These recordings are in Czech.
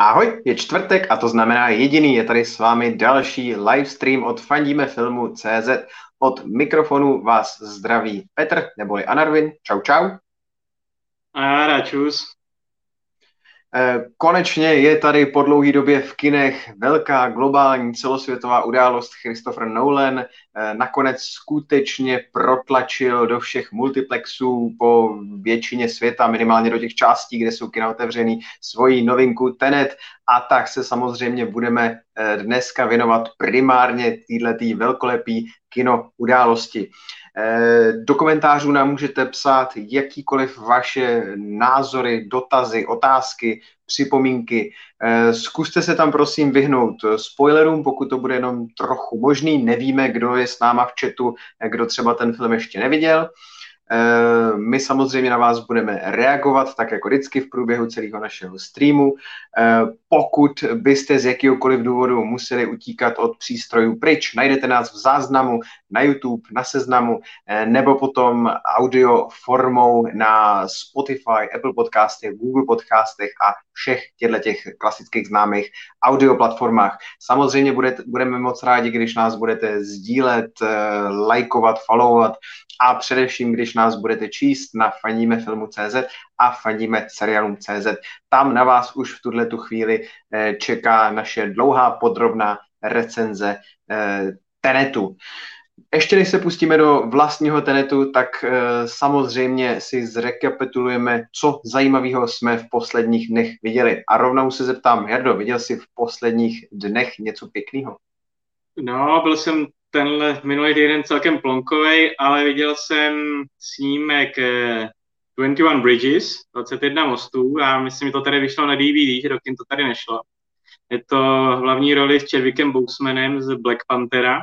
Ahoj, je čtvrtek a to znamená jediný, je tady s vámi další livestream od Fandíme filmu CZ. Od mikrofonu vás zdraví Petr neboli Anarvin. Čau, čau. A čus. Eh, konečně je tady po dlouhé době v kinech velká globální celosvětová událost. Christopher Nolan eh, nakonec skutečně protlačil do všech multiplexů po většině světa, minimálně do těch částí, kde jsou kina otevřený, svoji novinku Tenet. A tak se samozřejmě budeme eh, dneska věnovat primárně této velkolepý kino události. Eh, do komentářů nám můžete psát jakýkoliv vaše názory, dotazy, otázky, připomínky. Eh, zkuste se tam prosím vyhnout spoilerům, pokud to bude jenom trochu možný. Nevíme, kdo je s náma v chatu, kdo třeba ten film ještě neviděl. Eh, my samozřejmě na vás budeme reagovat, tak jako vždycky v průběhu celého našeho streamu. Eh, pokud byste z jakéhokoliv důvodu museli utíkat od přístrojů pryč, najdete nás v záznamu na YouTube, na seznamu, eh, nebo potom audio formou na Spotify, Apple podcastech, Google podcastech a všech těchto těch klasických známých audio platformách. Samozřejmě budeme moc rádi, když nás budete sdílet, lajkovat, followovat a především, když nás budete číst na faníme filmu.cz a faníme seriálům.cz. Tam na vás už v tuhle tu chvíli eh, čeká naše dlouhá podrobná recenze eh, Tenetu. Ještě než se pustíme do vlastního Tenetu, tak e, samozřejmě si zrekapitulujeme, co zajímavého jsme v posledních dnech viděli. A rovnou se zeptám, Jardo, viděl jsi v posledních dnech něco pěkného? No, byl jsem tenhle minulý týden celkem plonkovej, ale viděl jsem snímek 21 eh, Bridges, 21 mostů a myslím, že to tady vyšlo na DVD, že do to tady nešlo. Je to hlavní roli s Chadwickem Bousemanem z Black Panthera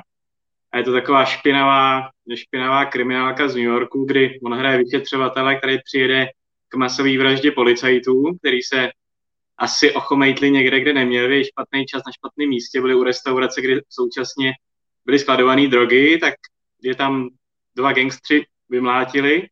a je to taková špinavá, špinavá kriminálka z New Yorku, kdy on hraje vyšetřovatele, který přijede k masové vraždě policajtů, který se asi ochomejtli někde, kde neměli, špatný čas na špatném místě, byli u restaurace, kde současně byly skladované drogy, tak je tam dva gangstři vymlátili.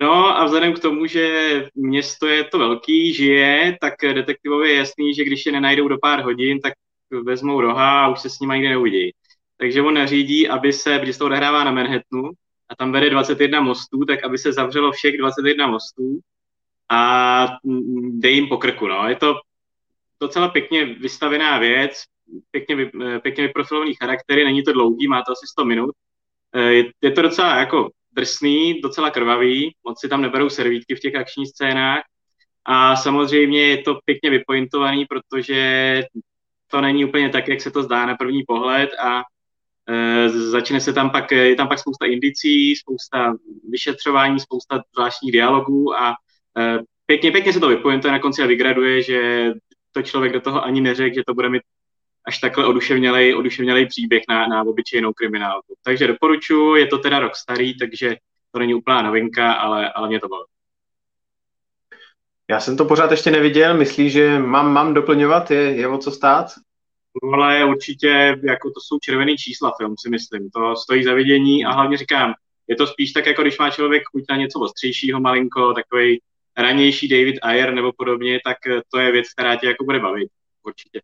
No a vzhledem k tomu, že město je to velký, žije, tak detektivovi je jasný, že když je nenajdou do pár hodin, tak vezmou roha a už se s nimi nikdy neuvidí. Takže on nařídí, aby se, když to odehrává na Manhattanu a tam vede 21 mostů, tak aby se zavřelo všech 21 mostů a dej jim po krku. No. Je to docela pěkně vystavená věc, pěkně, vy, eh, pěkně vyprofilovaný charaktery, není to dlouhý, má to asi 100 minut. Eh, je, je to docela jako drsný, docela krvavý, moc si tam neberou servítky v těch akčních scénách a samozřejmě je to pěkně vypointovaný, protože to není úplně tak, jak se to zdá na první pohled a e, začne se tam pak, je tam pak spousta indicí, spousta vyšetřování, spousta zvláštních dialogů a e, pěkně, pěkně se to vypointuje na konci a vygraduje, že to člověk do toho ani neřekl, že to bude mít až takhle oduševnělej, oduševnělej příběh na, na obyčejnou kriminálku. Takže doporučuji, je to teda rok starý, takže to není úplná novinka, ale, ale mě to bylo. Já jsem to pořád ještě neviděl, myslíš, že mám, mám doplňovat, je, je o co stát? Ale určitě, jako to jsou červený čísla film, si myslím, to stojí za vidění a hlavně říkám, je to spíš tak, jako když má člověk chuť na něco ostřejšího malinko, takový ranější David Ayer nebo podobně, tak to je věc, která tě jako bude bavit, určitě.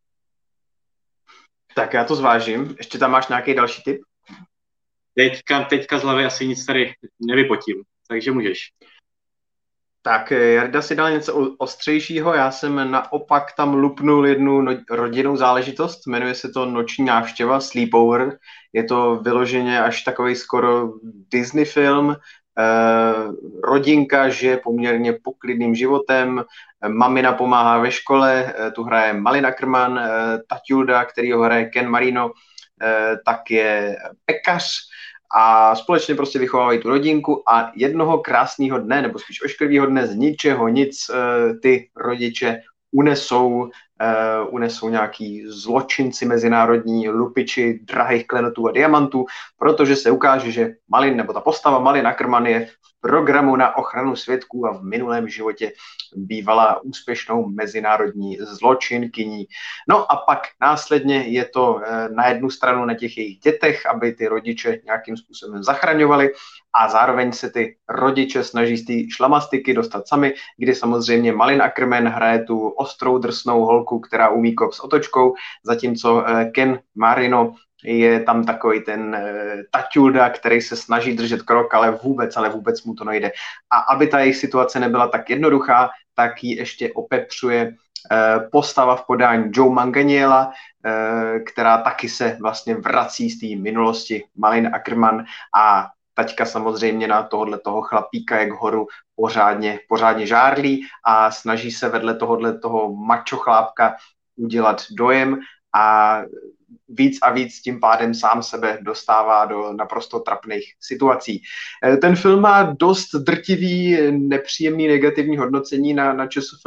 Tak já to zvážím. Ještě tam máš nějaký další tip? Teďka, teďka z hlavy asi nic tady nevypotím, takže můžeš. Tak eh, Jarda si dal něco ostřejšího, já jsem naopak tam lupnul jednu no, rodinnou záležitost, jmenuje se to Noční návštěva, Sleepover. Je to vyloženě až takový skoro Disney film, rodinka žije poměrně poklidným životem, mamina pomáhá ve škole, eh, tu hraje Malina Krman, eh, Tatilda, který ho hraje Ken Marino, tak je pekař a společně prostě vychovávají tu rodinku a jednoho krásného dne, nebo spíš ošklivého dne z ničeho nic ty rodiče unesou, uh, unesou nějaký zločinci mezinárodní, lupiči drahých klenotů a diamantů, protože se ukáže, že Malin, nebo ta postava Malin Ackerman je v programu na ochranu svědků a v minulém životě bývala úspěšnou mezinárodní zločinkyní. No a pak následně je to eh, na jednu stranu na těch jejich dětech, aby ty rodiče nějakým způsobem zachraňovali a zároveň se ty rodiče snaží z té šlamastiky dostat sami, kdy samozřejmě Malin Ackerman hraje tu ostrou drsnou holku holku, která umí kop s otočkou, zatímco Ken Marino je tam takový ten taťulda, který se snaží držet krok, ale vůbec, ale vůbec mu to nejde. A aby ta jejich situace nebyla tak jednoduchá, tak ji ještě opepřuje Eh, postava v podání Joe Manganiela, eh, která taky se vlastně vrací z té minulosti, Malin Ackerman a taťka samozřejmě na tohohle toho chlapíka jak horu pořádně, pořádně žárlí a snaží se vedle tohohle toho mačo chlápka udělat dojem a víc a víc tím pádem sám sebe dostává do naprosto trapných situací. Eh, ten film má dost drtivý, nepříjemný negativní hodnocení na, na ČSFD,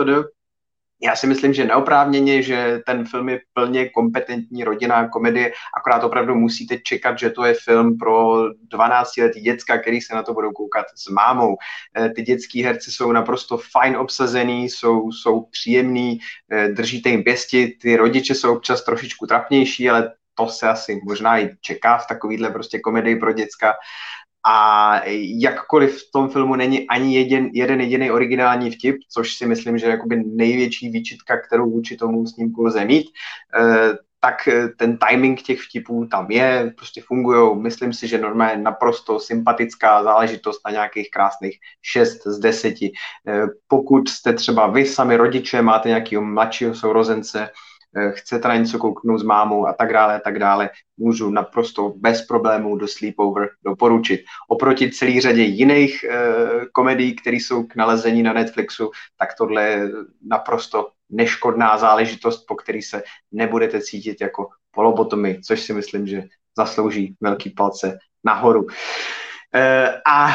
já si myslím, že neoprávněně, že ten film je plně kompetentní rodinná komedie, akorát opravdu musíte čekat, že to je film pro 12 letý děcka, který se na to budou koukat s mámou. Eh, ty dětský herci jsou naprosto fajn obsazený, jsou, jsou příjemný, eh, držíte jim pěsti, ty rodiče jsou občas trošičku trapnější, ale to se asi možná i čeká v takovýhle prostě komedii pro děcka. A jakkoliv v tom filmu není ani jeden, jeden jediný originální vtip, což si myslím, že je jakoby největší výčitka, kterou vůči tomu snímku lze mít, eh, tak ten timing těch vtipů tam je, prostě fungují. Myslím si, že normálně je naprosto sympatická záležitost na nějakých krásných 6 z 10. Eh, pokud jste třeba vy sami rodiče, máte nějakého mladšího sourozence, Eh, chcete na něco kouknout s mámou a tak dále, a tak dále, můžu naprosto bez problémů do Sleepover doporučit. Oproti celý řadě jiných e, komedií, které jsou k nalezení na Netflixu, tak tohle je naprosto neškodná záležitost, po který se nebudete cítit jako polobotomy, což si myslím, že zaslouží velký palce nahoru. E, a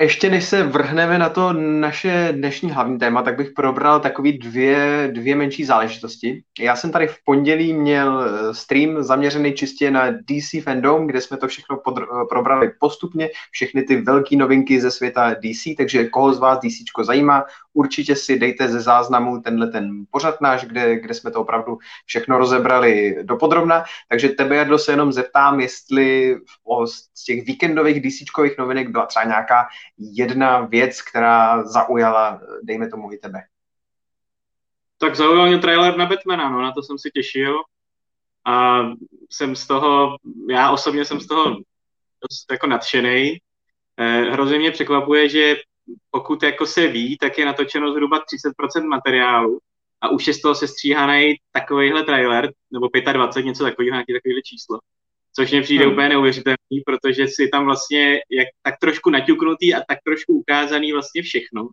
ještě než se vrhneme na to naše dnešní hlavní téma, tak bych probral takový dvě, dvě menší záležitosti. Já jsem tady v pondělí měl eh, stream zaměřený čistě na DC Fandom, kde jsme to všechno pod, eh, probrali postupně, všechny ty velké novinky ze světa DC, takže koho z vás DC zajímá, určitě si dejte ze záznamu tenhle ten pořad náš, kde, kde jsme to opravdu všechno rozebrali dopodrobna. Takže tebe, Jardo, se jenom zeptám, jestli z těch víkendových DC novinek byla třeba nějaká jedna věc, která zaujala, dejme tomu i tebe. Tak zaujal mě trailer na Batmana, no, na to jsem si těšil. A jsem z toho, já osobně jsem z toho dost jako nadšený. Eh, hrozně mě překvapuje, že pokud jako se ví, tak je natočeno zhruba 30% materiálu a už je z toho sestříhaný takovýhle trailer, nebo 25, něco takového, nějaký takovýhle číslo. Což mě přijde hmm. úplně neuvěřitelný, protože si tam vlastně jak, tak trošku naťuknutý a tak trošku ukázaný vlastně všechno.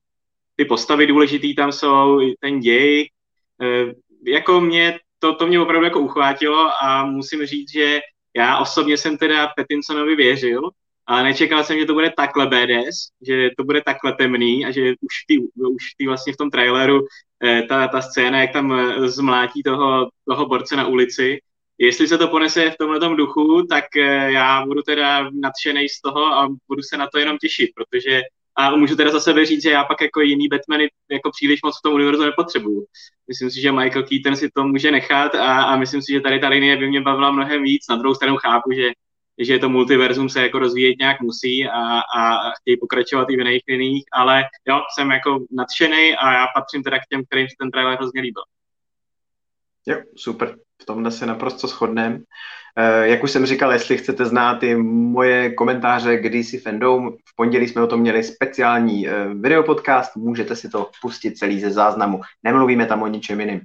Ty postavy důležitý tam jsou, ten děj. E, jako mě, to, to mě opravdu jako uchvátilo a musím říct, že já osobně jsem teda Petinsonovi věřil, ale nečekal jsem, že to bude takhle BDS, že to bude takhle temný a že už ty, už ty vlastně v tom traileru eh, ta, ta scéna, jak tam eh, zmlátí toho, toho borce na ulici, jestli se to ponese v tomhle duchu, tak eh, já budu teda nadšený z toho a budu se na to jenom těšit, protože a můžu teda za sebe říct, že já pak jako jiný Batmany jako příliš moc v tom univerzu nepotřebuju. Myslím si, že Michael Keaton si to může nechat a, a myslím si, že tady ta linie by mě bavila mnohem víc. Na druhou stranu chápu, že že to multiverzum se jako rozvíjet nějak musí a, a chtějí pokračovat i v jiných liních, ale jo, jsem jako nadšený a já patřím teda k těm, kterým se ten trailer hrozně líbil. Jo, super. V tomhle se naprosto shodneme. Eh, jak už jsem říkal, jestli chcete znát i moje komentáře k DC Fandom, v pondělí jsme o tom měli speciální eh, videopodcast, můžete si to pustit celý ze záznamu, nemluvíme tam o ničem jiným.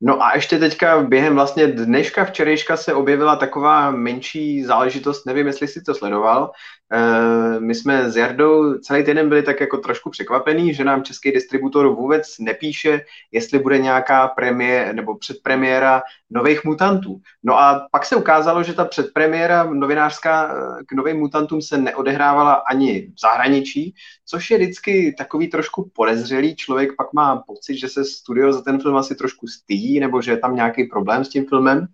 No a ještě teďka během vlastně dneška, včerejška se objevila taková menší záležitost, nevím, jestli si to sledoval. Eh, my jsme s Jardou celý týden byli tak jako trošku překvapený, že nám český distributor vůbec nepíše, jestli bude nějaká premiér nebo předpremiéra nových mutantů. No a pak se ukázalo, že ta předpremiéra novinářská eh, k novým mutantům se neodehrávala ani v zahraničí, což je vždycky takový trošku podezřelý. Člověk pak má pocit, že se studio za ten film asi trošku stýdí, nebo že je tam nějaký problém s tím filmem.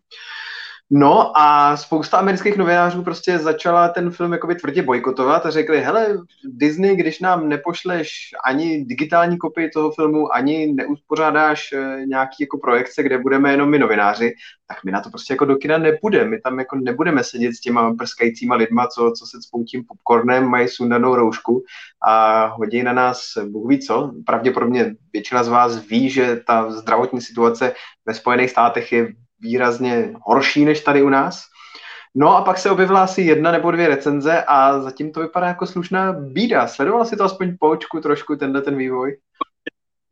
No a spousta amerických novinářů prostě začala ten film jakoby tvrdě bojkotovat a řekli, hele, Disney, když nám nepošleš ani digitální kopii toho filmu, ani neuspořádáš eh, nějaký jako projekce, kde budeme jenom my novináři, tak my na to prostě jako do kina nepůjdeme. My tam jako nebudeme sedět s těma prskajícíma lidma, co, co se spou tím popcornem, mají sundanou roušku a hodí na nás Bůh ví co. Pravděpodobně většina z vás ví, že ta zdravotní situace ve Spojených státech je výrazně horší než tady u nás. No a pak se objevila asi jedna nebo dvě recenze a zatím to vypadá jako slušná bída. Sledoval si to aspoň po očku trošku, tenhle ten vývoj?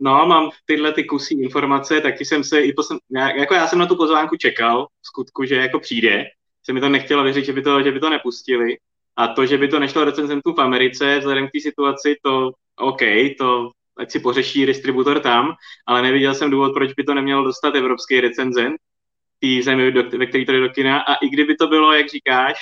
No, mám tyhle ty kusy informace, taky jsem se i posl... jako já jsem na tu pozvánku čekal, v skutku, že jako přijde, se mi to nechtělo věřit, že by to, že by to nepustili. A to, že by to nešlo recenzentů v Americe, vzhledem k té situaci, to OK, to ať si pořeší distributor tam, ale neviděl jsem důvod, proč by to nemělo dostat evropský recenzent té zemi, ve které to jde do kina. A i kdyby to bylo, jak říkáš,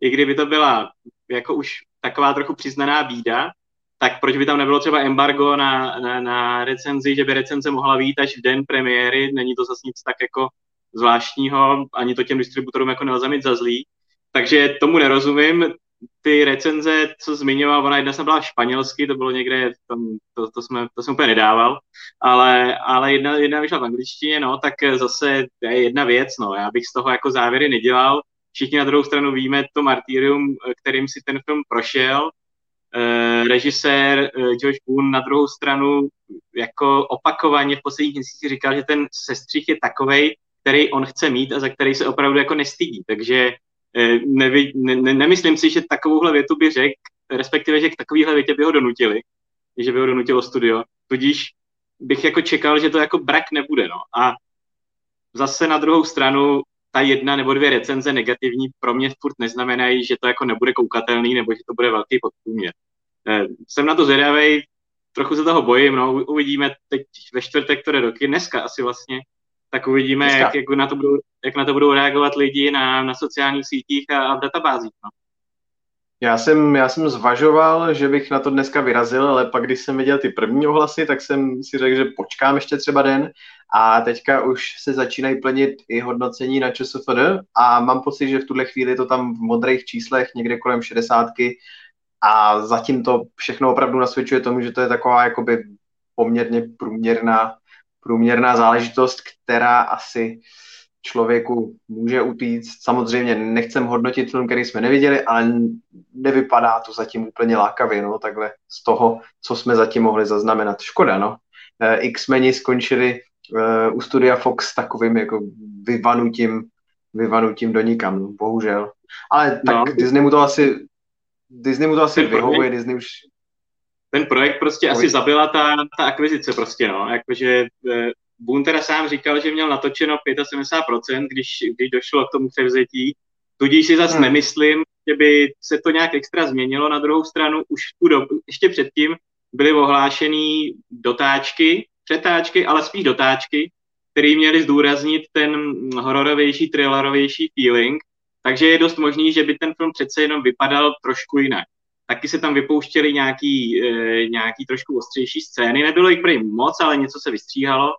i kdyby to byla jako už taková trochu přiznaná bída, tak proč by tam nebylo třeba embargo na, na, na recenzi, že by recenze mohla být až v den premiéry, není to zase nic tak jako zvláštního, ani to těm distributorům jako nelze mít za zlý. Takže tomu nerozumím. Ty recenze, co zmiňoval, ona jedna jsem byla španělsky, to bylo někde, tam, to, to, jsme, to jsem úplně nedával, ale, ale jedna, jedna vyšla v angličtině, no, tak zase to je jedna věc, no, já bych z toho jako závěry nedělal. Všichni na druhou stranu víme to martýrium, kterým si ten film prošel, Uh, režisér uh, Josh Boone na druhou stranu jako opakovaně v posledních měsících říkal, že ten sestřih je takovej, který on chce mít a za který se opravdu jako nestydí. Takže uh, nevy, ne, ne, nemyslím si, že takovouhle větu by řekl, respektive, že k takovýhle větě by ho donutili, že by ho donutilo studio. Tudíž bych jako čekal, že to jako brak nebude. No. A zase na druhou stranu ta jedna nebo dvě recenze negativní pro mě furt neznamenají, že to jako nebude koukatelný nebo že to bude velký podprůměr. Eh, jsem na to zvědavý, trochu se toho bojím, no, uvidíme teď ve čtvrtek, jde do dneska asi vlastně, tak uvidíme, jak, jak, na to budou, jak na to budou reagovat lidi na, na sociálních sítích a, a v databázích. No. Já jsem, já jsem zvažoval, že bych na to dneska vyrazil, ale pak, když jsem viděl ty první ohlasy, tak jsem si řekl, že počkám ještě třeba den a teďka už se začínají plnit i hodnocení na ČSFD a mám pocit, že v tuhle chvíli to tam v modrých číslech někde kolem 60 a zatím to všechno opravdu nasvědčuje tomu, že to je taková jakoby poměrně průměrná, průměrná záležitost, která asi člověku může utíct. Samozřejmě nechcem hodnotit film, který jsme neviděli, ale nevypadá to zatím úplně lákavě, no, takhle z toho, co jsme zatím mohli zaznamenat. Škoda, no. Eh, X-meni skončili uh, u studia Fox takovým jako vyvanutím, vyvanutím do nikam, no, bohužel. Ale tak no. Disney mu to asi Disney mu to asi vyhovuje, Disney už... Ten projekt prostě asi zabila ta, ta akvizice prostě, no, jakože eh, Boone teda sám říkal, že měl natočeno 75%, když, když došlo k tomu převzetí, tudíž si zase hmm. nemyslím, že by se to nějak extra změnilo. Na druhou stranu už tu dobu, ještě předtím byly ohlášené dotáčky, přetáčky, ale spíš dotáčky, které měly zdůraznit ten hororovější, thrillerovější feeling, takže je dost možný, že by ten film přece jenom vypadal trošku jinak. Taky se tam vypouštěly nějaký, e, nějaký trošku ostřejší scény. Nebylo jich prý moc, ale něco se vystříhalo.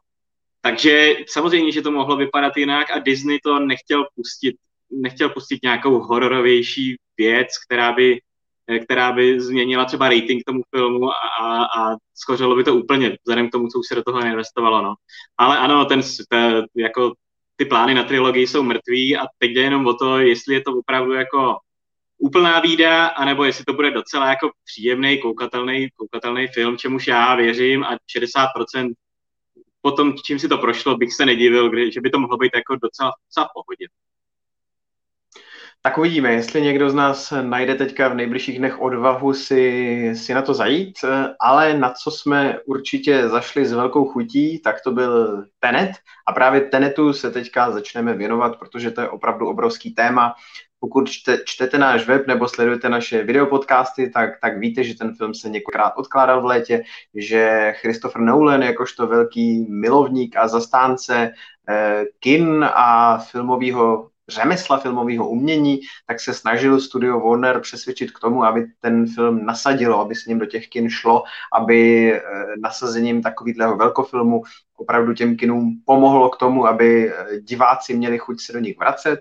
Takže samozřejmě, že to mohlo vypadat jinak a Disney to nechtěl pustit, nechtěl pustit nějakou hororovější věc, která by, e, která by změnila třeba rating tomu filmu a, a, a skořilo by to úplně, vzhledem k tomu, co už se do toho investovalo. No. Ale ano, ten, ten, jako ty plány na trilogii jsou mrtví a teď jde jenom o to, jestli je to opravdu jako úplná bída, anebo jestli to bude docela jako příjemný, koukatelný, koukatelný film, čemuž já věřím a 60% potom, čím si to prošlo, bych se nedivil, kdy, že by to mohlo být jako docela, docela v pohodě. Tak uvidíme, jestli někdo z nás najde teďka v nejbližších dnech odvahu si, si na to zajít, ale na co jsme určitě zašli s velkou chutí, tak to byl Tenet a právě Tenetu se teďka začneme věnovat, protože to je opravdu obrovský téma. Pokud čte, čtete náš web nebo sledujete naše videopodcasty, tak, tak víte, že ten film se několikrát odkládal v létě, že Christopher Nolan, jakožto velký milovník a zastánce eh, kin a filmového řemesla filmového umění, tak se snažil studio Warner přesvědčit k tomu, aby ten film nasadilo, aby s ním do těch kin šlo, aby eh, nasazením takového velkofilmu opravdu těm kinům pomohlo k tomu, aby eh, diváci měli chuť se do nich vracet.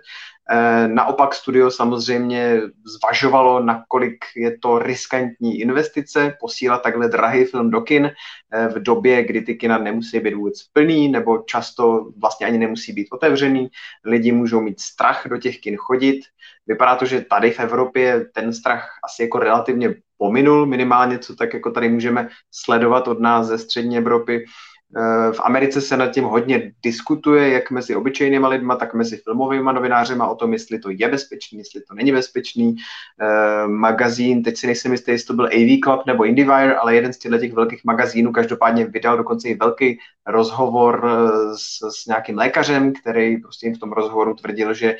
Eh, naopak studio samozřejmě zvažovalo, nakolik je to riskantní investice, posílat takhle drahý film do kin eh, v době, kdy ty kina nemusí být vůbec plný, nebo často vlastně ani nemusí být otevřený. Lidi můžou mít strach do těch kin chodit. Vypadá to, že tady v Evropě ten strach asi jako relativně pominul, minimálně co tak jako tady můžeme sledovat od nás ze střední Evropy. Eh, v Americe se nad tím hodně diskutuje, jak mezi obyčejnými lidmi, tak mezi filmovými novináři o tom, jestli to je bezpečný, jestli to není bezpečný. Eh, magazín, teď si nejsem jistý, jestli to byl AV Club nebo IndieWire, ale jeden z těchto těch velkých magazínů každopádně vydal dokonce i velký rozhovor eh, s, s nějakým lékařem, který prostě jim v tom rozhovoru tvrdil, že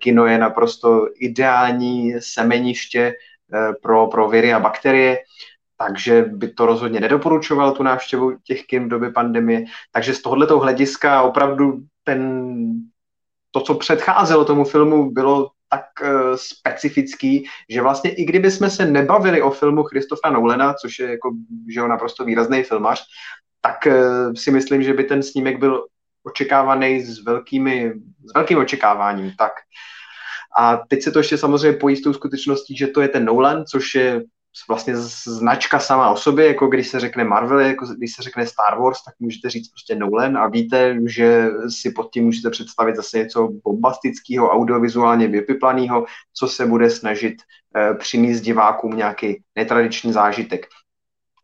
kino je naprosto ideální semeniště pro, pro viry a bakterie takže by to rozhodně nedoporučoval tu návštěvu těch kin v době pandemie. Takže z tohoto hlediska opravdu ten, to, co předcházelo tomu filmu, bylo tak uh, specifický, že vlastně i kdyby jsme se nebavili o filmu Christopha Nolana, což je jako, že je naprosto výrazný filmař, tak uh, si myslím, že by ten snímek byl očekávaný s, velkými, s velkým očekáváním. Tak. A teď se to ještě samozřejmě pojí s tou skutečností, že to je ten Nolan, což je vlastně značka sama o sobě, jako když se řekne Marvel, jako když se řekne Star Wars, tak můžete říct prostě Nolan a víte, že si pod tím můžete představit zase něco bombastického, audiovizuálně vypiplaného, co se bude snažit eh, přinést divákům nějaký netradiční zážitek.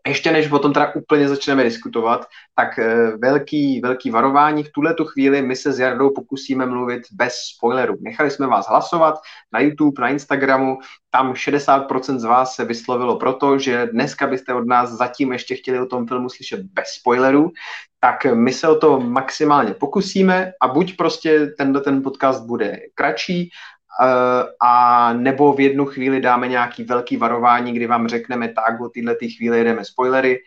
Ještě než o tom teda úplně začneme diskutovat, tak eh, velký, velký varování. V tuhle tu chvíli my se s Jardou pokusíme mluvit bez spoilerů. Nechali jsme vás hlasovat na YouTube, na Instagramu, tam 60% z vás se vyslovilo proto, že dneska byste od nás zatím ještě chtěli o tom filmu slyšet bez spoilerů, tak my se o to maximálně pokusíme a buď prostě tenhle ten podcast bude kratší, a nebo v jednu chvíli dáme nějaký velký varování, kdy vám řekneme tak, o této chvíli jedeme spoilery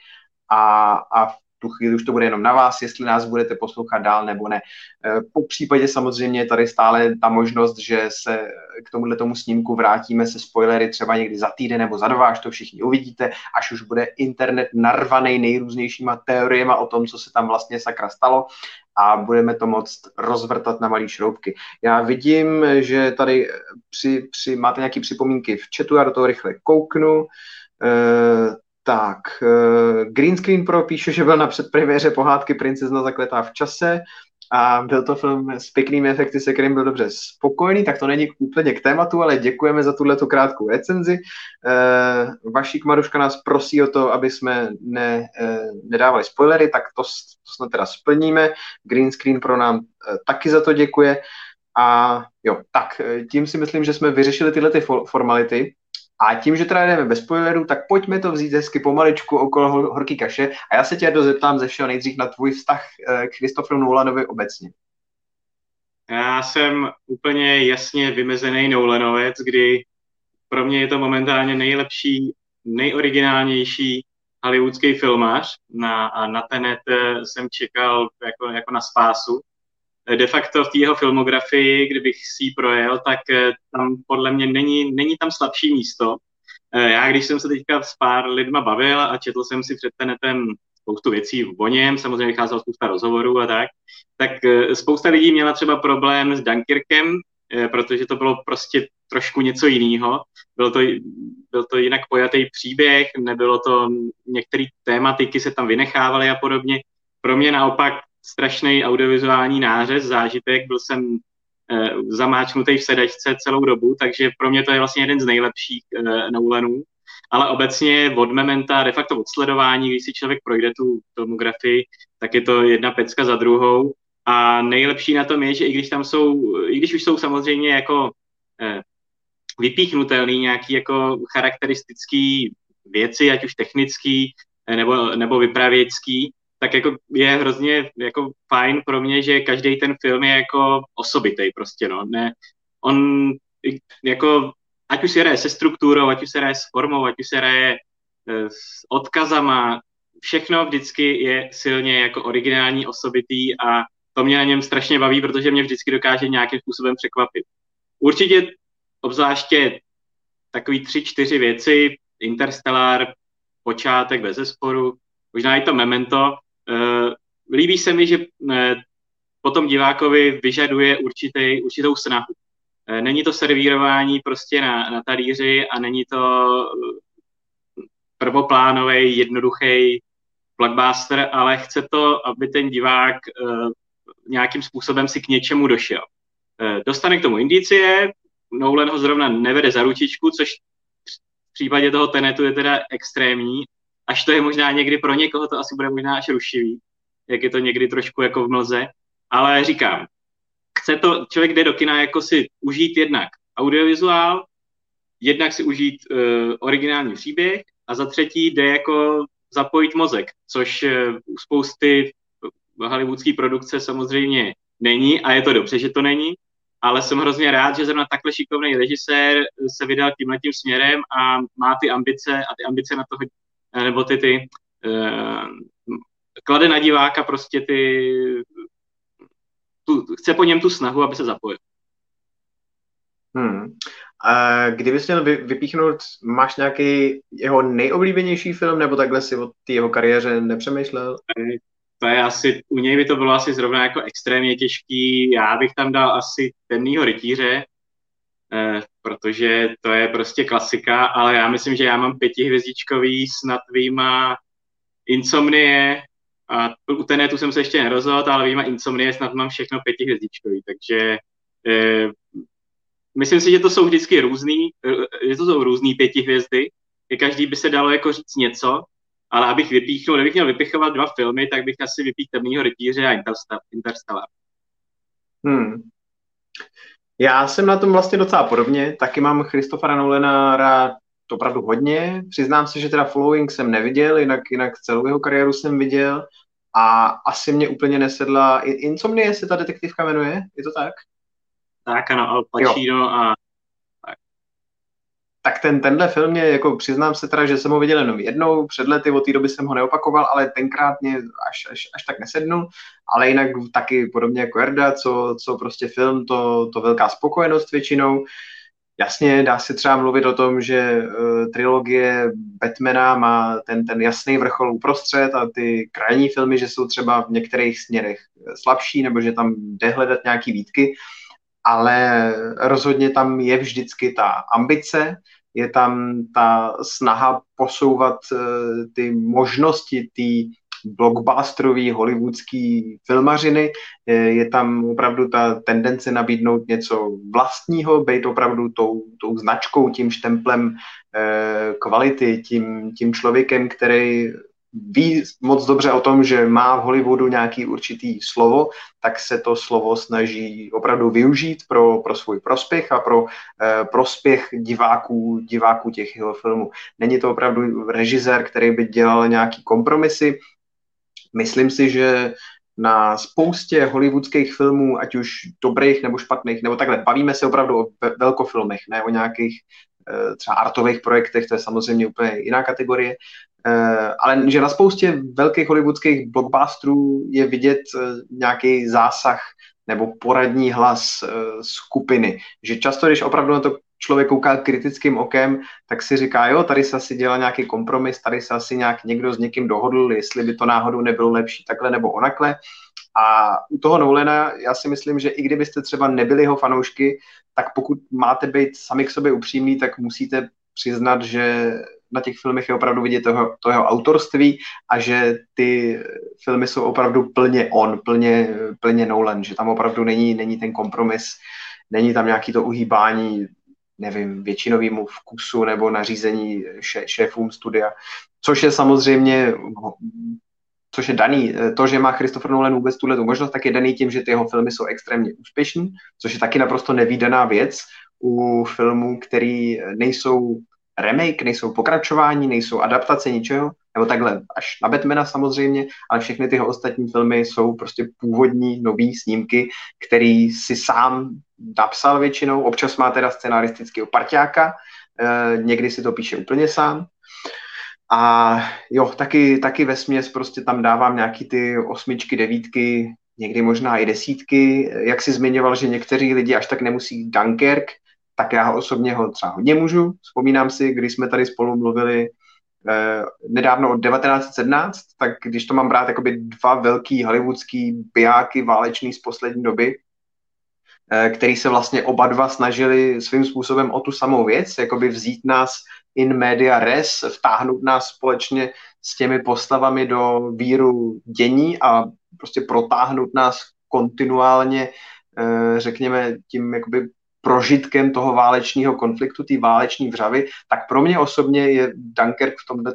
a, a v tu chvíli už to bude jenom na vás, jestli nás budete poslouchat dál nebo ne. Eh, po případě samozřejmě je tady stále ta možnost, že se k tomuhle tomu snímku vrátíme se spoilery třeba někdy za týden nebo za dva, až to všichni uvidíte, až už bude internet narvaný nejrůznějšíma teoriemi o tom, co se tam vlastně sakra stalo a budeme to moct rozvrtat na malé šroubky. Já vidím, že tady při, při, máte nějaké připomínky v chatu, já do toho rychle kouknu. E, tak, e, Green Screen Pro píše, že byl na předpremiéře pohádky Princezna zakletá v čase a byl to film s pěknými efekty, se kterým byl dobře spokojený, tak to není úplně k tématu, ale děkujeme za tuhle krátkou recenzi. E, Vašík Maruška nás prosí o to, aby jsme ne, e, nedávali spoilery, tak to, to snad teda splníme. Green Screen pro nám e, taky za to děkuje. A jo, tak tím si myslím, že jsme vyřešili tyhle ty formality. A tím, že teda jdeme bez spoilerů, tak pojďme to vzít hezky pomaličku okolo horký kaše. A já se tě dozeptám ze všeho nejdřív na tvůj vztah eh, k Christopheru Nolanovi obecně. Já jsem úplně jasně vymezený Nolanovec, kdy pro mě je to momentálně nejlepší, nejoriginálnější hollywoodský filmář na, a na Tenet eh, jsem čekal jako, jako na spásu de facto v té jeho filmografii, kdybych si ji projel, tak eh, tam podle mě není, není tam slabší místo. Eh, já, když jsem se teďka s pár lidma bavil a četl jsem si před tenetem spoustu věcí o něm, samozřejmě vycházel spousta rozhovorů a tak, tak eh, spousta lidí měla třeba problém s Dunkirkem, protože to bylo prostě trošku něco jiného. Byl to, byl to jinak pojatý příběh, nebylo to, některé tématiky se tam vynechávaly a podobně. Pro mě naopak strašný audiovizuální nářez, zážitek, byl jsem eh, zamáčnutý v sedačce celou dobu, takže pro mě to je vlastně jeden z nejlepších eh, Nolanů. Ale obecně od mementa, de facto od sledování, když si člověk projde tu filmografii, tak je to jedna pecka za druhou. A nejlepší na tom je, že i když tam jsou, i když už jsou samozřejmě jako eh, vypíchnutelný nějaký jako charakteristický věci, ať už technický nebo, nebo vypravěčský, tak jako je hrozně jako fajn pro mě, že každý ten film je jako osobitý prostě, no. Ne, on jako, ať už se hraje se strukturou, ať už se hraje s formou, ať už se hraje eh, s odkazama, všechno vždycky je silně jako originální, osobitý a to mě na něm strašně baví, protože mě vždycky dokáže nějakým způsobem překvapit. Určitě obzvláště takový tři, čtyři věci, Interstellar, počátek bez zesporu, možná i to Memento, líbí se mi, že uh, potom divákovi vyžaduje určitý, určitou snahu. Eh, není to servírování prostě na, na talíři a není to eh, prvoplánový, jednoduchý blockbuster, ale chce to, aby ten divák nějakým způsobem si k něčemu došel. Dostane k tomu indicie, Nolan ho zrovna nevede za ručičku, což v případě toho Tenetu je teda extrémní, až to je možná někdy pro někoho, to asi bude možná až rušivý, jak je to někdy trošku jako v mlze, ale říkám, chce to, člověk jde do kina jako si užít jednak audiovizuál, jednak si užít uh, originální příběh a za třetí jde jako zapojit mozek, což uh, spousty hollywoodské produkce samozřejmě není a je to dobře, že to není, ale jsem hrozně rád, že zrovna takhle šikovný režisér se vydal tímhle tím směrem a má ty ambice a ty ambice na toho, nebo ty, ty uh, klade na diváka prostě ty tu, chce po něm tu snahu, aby se zapojil. Hmm. A kdybys měl vypíchnout, máš nějaký jeho nejoblíbenější film, nebo takhle si o té jeho kariéře nepřemýšlel? To je asi, u něj by to bylo asi zrovna jako extrémně těžký. Já bych tam dal asi Temnýho rytíře, eh, protože to je prostě klasika, ale já myslím, že já mám pětihvězdičkový snad výjima Insomnie, a u Tenetu jsem se ještě nerozhodl, ale vím, Insomnie snad mám všechno pětihvězdičkový, takže e, myslím si, že to jsou vždycky různý, eh, že to jsou různý pětihvězdy, že každý by se dalo jako říct něco, ale abych vypíchnul, kdybych měl vypichovat dva filmy, tak bych asi vypíchl Temnýho rytíře a Interstellar. Hmm. Já jsem na tom vlastně docela podobně, taky mám Christophera Nolana rád opravdu hodně. Přiznám se, že teda Following jsem neviděl, jinak, jinak celou jeho kariéru jsem viděl a asi mě úplně nesedla. Insomnie se ta detektivka jmenuje, je to tak? Tak ano, Al Pacino jo. a tak ten, tenhle film mě, jako přiznám se teda, že jsem ho viděl jenom jednou, před lety, od té doby jsem ho neopakoval, ale tenkrát mě až, až, až tak nesednul, ale jinak taky podobně jako Erda, co, co prostě film, to, to velká spokojenost většinou. Jasně, dá se třeba mluvit o tom, že uh, trilogie Batmana má ten, ten jasný vrchol uprostřed a ty krajní filmy, že jsou třeba v některých směrech slabší, nebo že tam jde hledat nějaký výtky, ale rozhodně tam je vždycky ta ambice, je tam ta snaha posouvat uh, ty možnosti, ty blockbusterový hollywoodský filmařiny. Je tam opravdu ta tendence nabídnout něco vlastního, být opravdu tou, tou značkou, tím štemplem eh, kvality, tím, tím člověkem, který ví moc dobře o tom, že má v Hollywoodu nějaký určitý slovo, tak se to slovo snaží opravdu využít pro, pro svůj prospěch a pro eh, prospěch diváků, diváků těch jeho filmů. Není to opravdu režisér, který by dělal nějaký kompromisy, Myslím si, že na spoustě hollywoodských filmů, ať už dobrých nebo špatných, nebo takhle, bavíme se opravdu o velkofilmech, ne o nějakých eh, třeba artových projektech, to je samozřejmě úplně jiná kategorie, ale že na spoustě velkých hollywoodských blockbusterů je vidět eh, nějaký zásah nebo poradní hlas skupiny. Že často, když opravdu na to člověk kouká kritickým okem, tak si říká, jo, tady se asi dělal nějaký kompromis, tady se asi nějak někdo s někým dohodl, jestli by to náhodou nebylo lepší takhle nebo onakle. A u toho Nolana já si myslím, že i kdybyste třeba nebyli jeho fanoušky, tak pokud máte být sami k sobě upřímní, tak musíte přiznat, že na těch filmech je opravdu vidět toho, to jeho autorství a že ty filmy jsou opravdu plně on, plně, plně Nolan, že tam opravdu není, není ten kompromis, není tam nějaký to uhýbání nevím, většinovému vkusu nebo nařízení šé, šéfům studia, což je samozřejmě což je daný, to, že má Christopher Nolan vůbec tuhle tu možnost, tak je daný tím, že ty jeho filmy jsou extrémně úspěšní, což je taky naprosto nevýdaná věc u filmů, který nejsou remake, nejsou pokračování, nejsou adaptace ničeho, nebo takhle až na Batmana samozřejmě, ale všechny tyho ostatní filmy jsou prostě původní nový snímky, který si sám napsal většinou, občas má teda scenaristického parťáka, eh, někdy si to píše úplně sám. A jo, taky, taky ve směs prostě tam dávám nějaký ty osmičky, devítky, někdy možná i desítky. Jak si zmiňoval, že někteří lidi až tak nemusí Dunkirk, tak já osobně ho třeba hodně můžu. Vzpomínám si, když jsme tady spolu mluvili eh, nedávno od 1917, tak když to mám brát jakoby dva velký hollywoodský bijáky válečný z poslední doby, eh, který se vlastně oba dva snažili svým způsobem o tu samou věc, jakoby vzít nás in media res, vtáhnout nás společně s těmi postavami do víru dění a prostě protáhnout nás kontinuálně, eh, řekněme, tím jakoby prožitkem toho válečního konfliktu, té váleční vřavy, tak pro mě osobně je Dunkirk v tomhle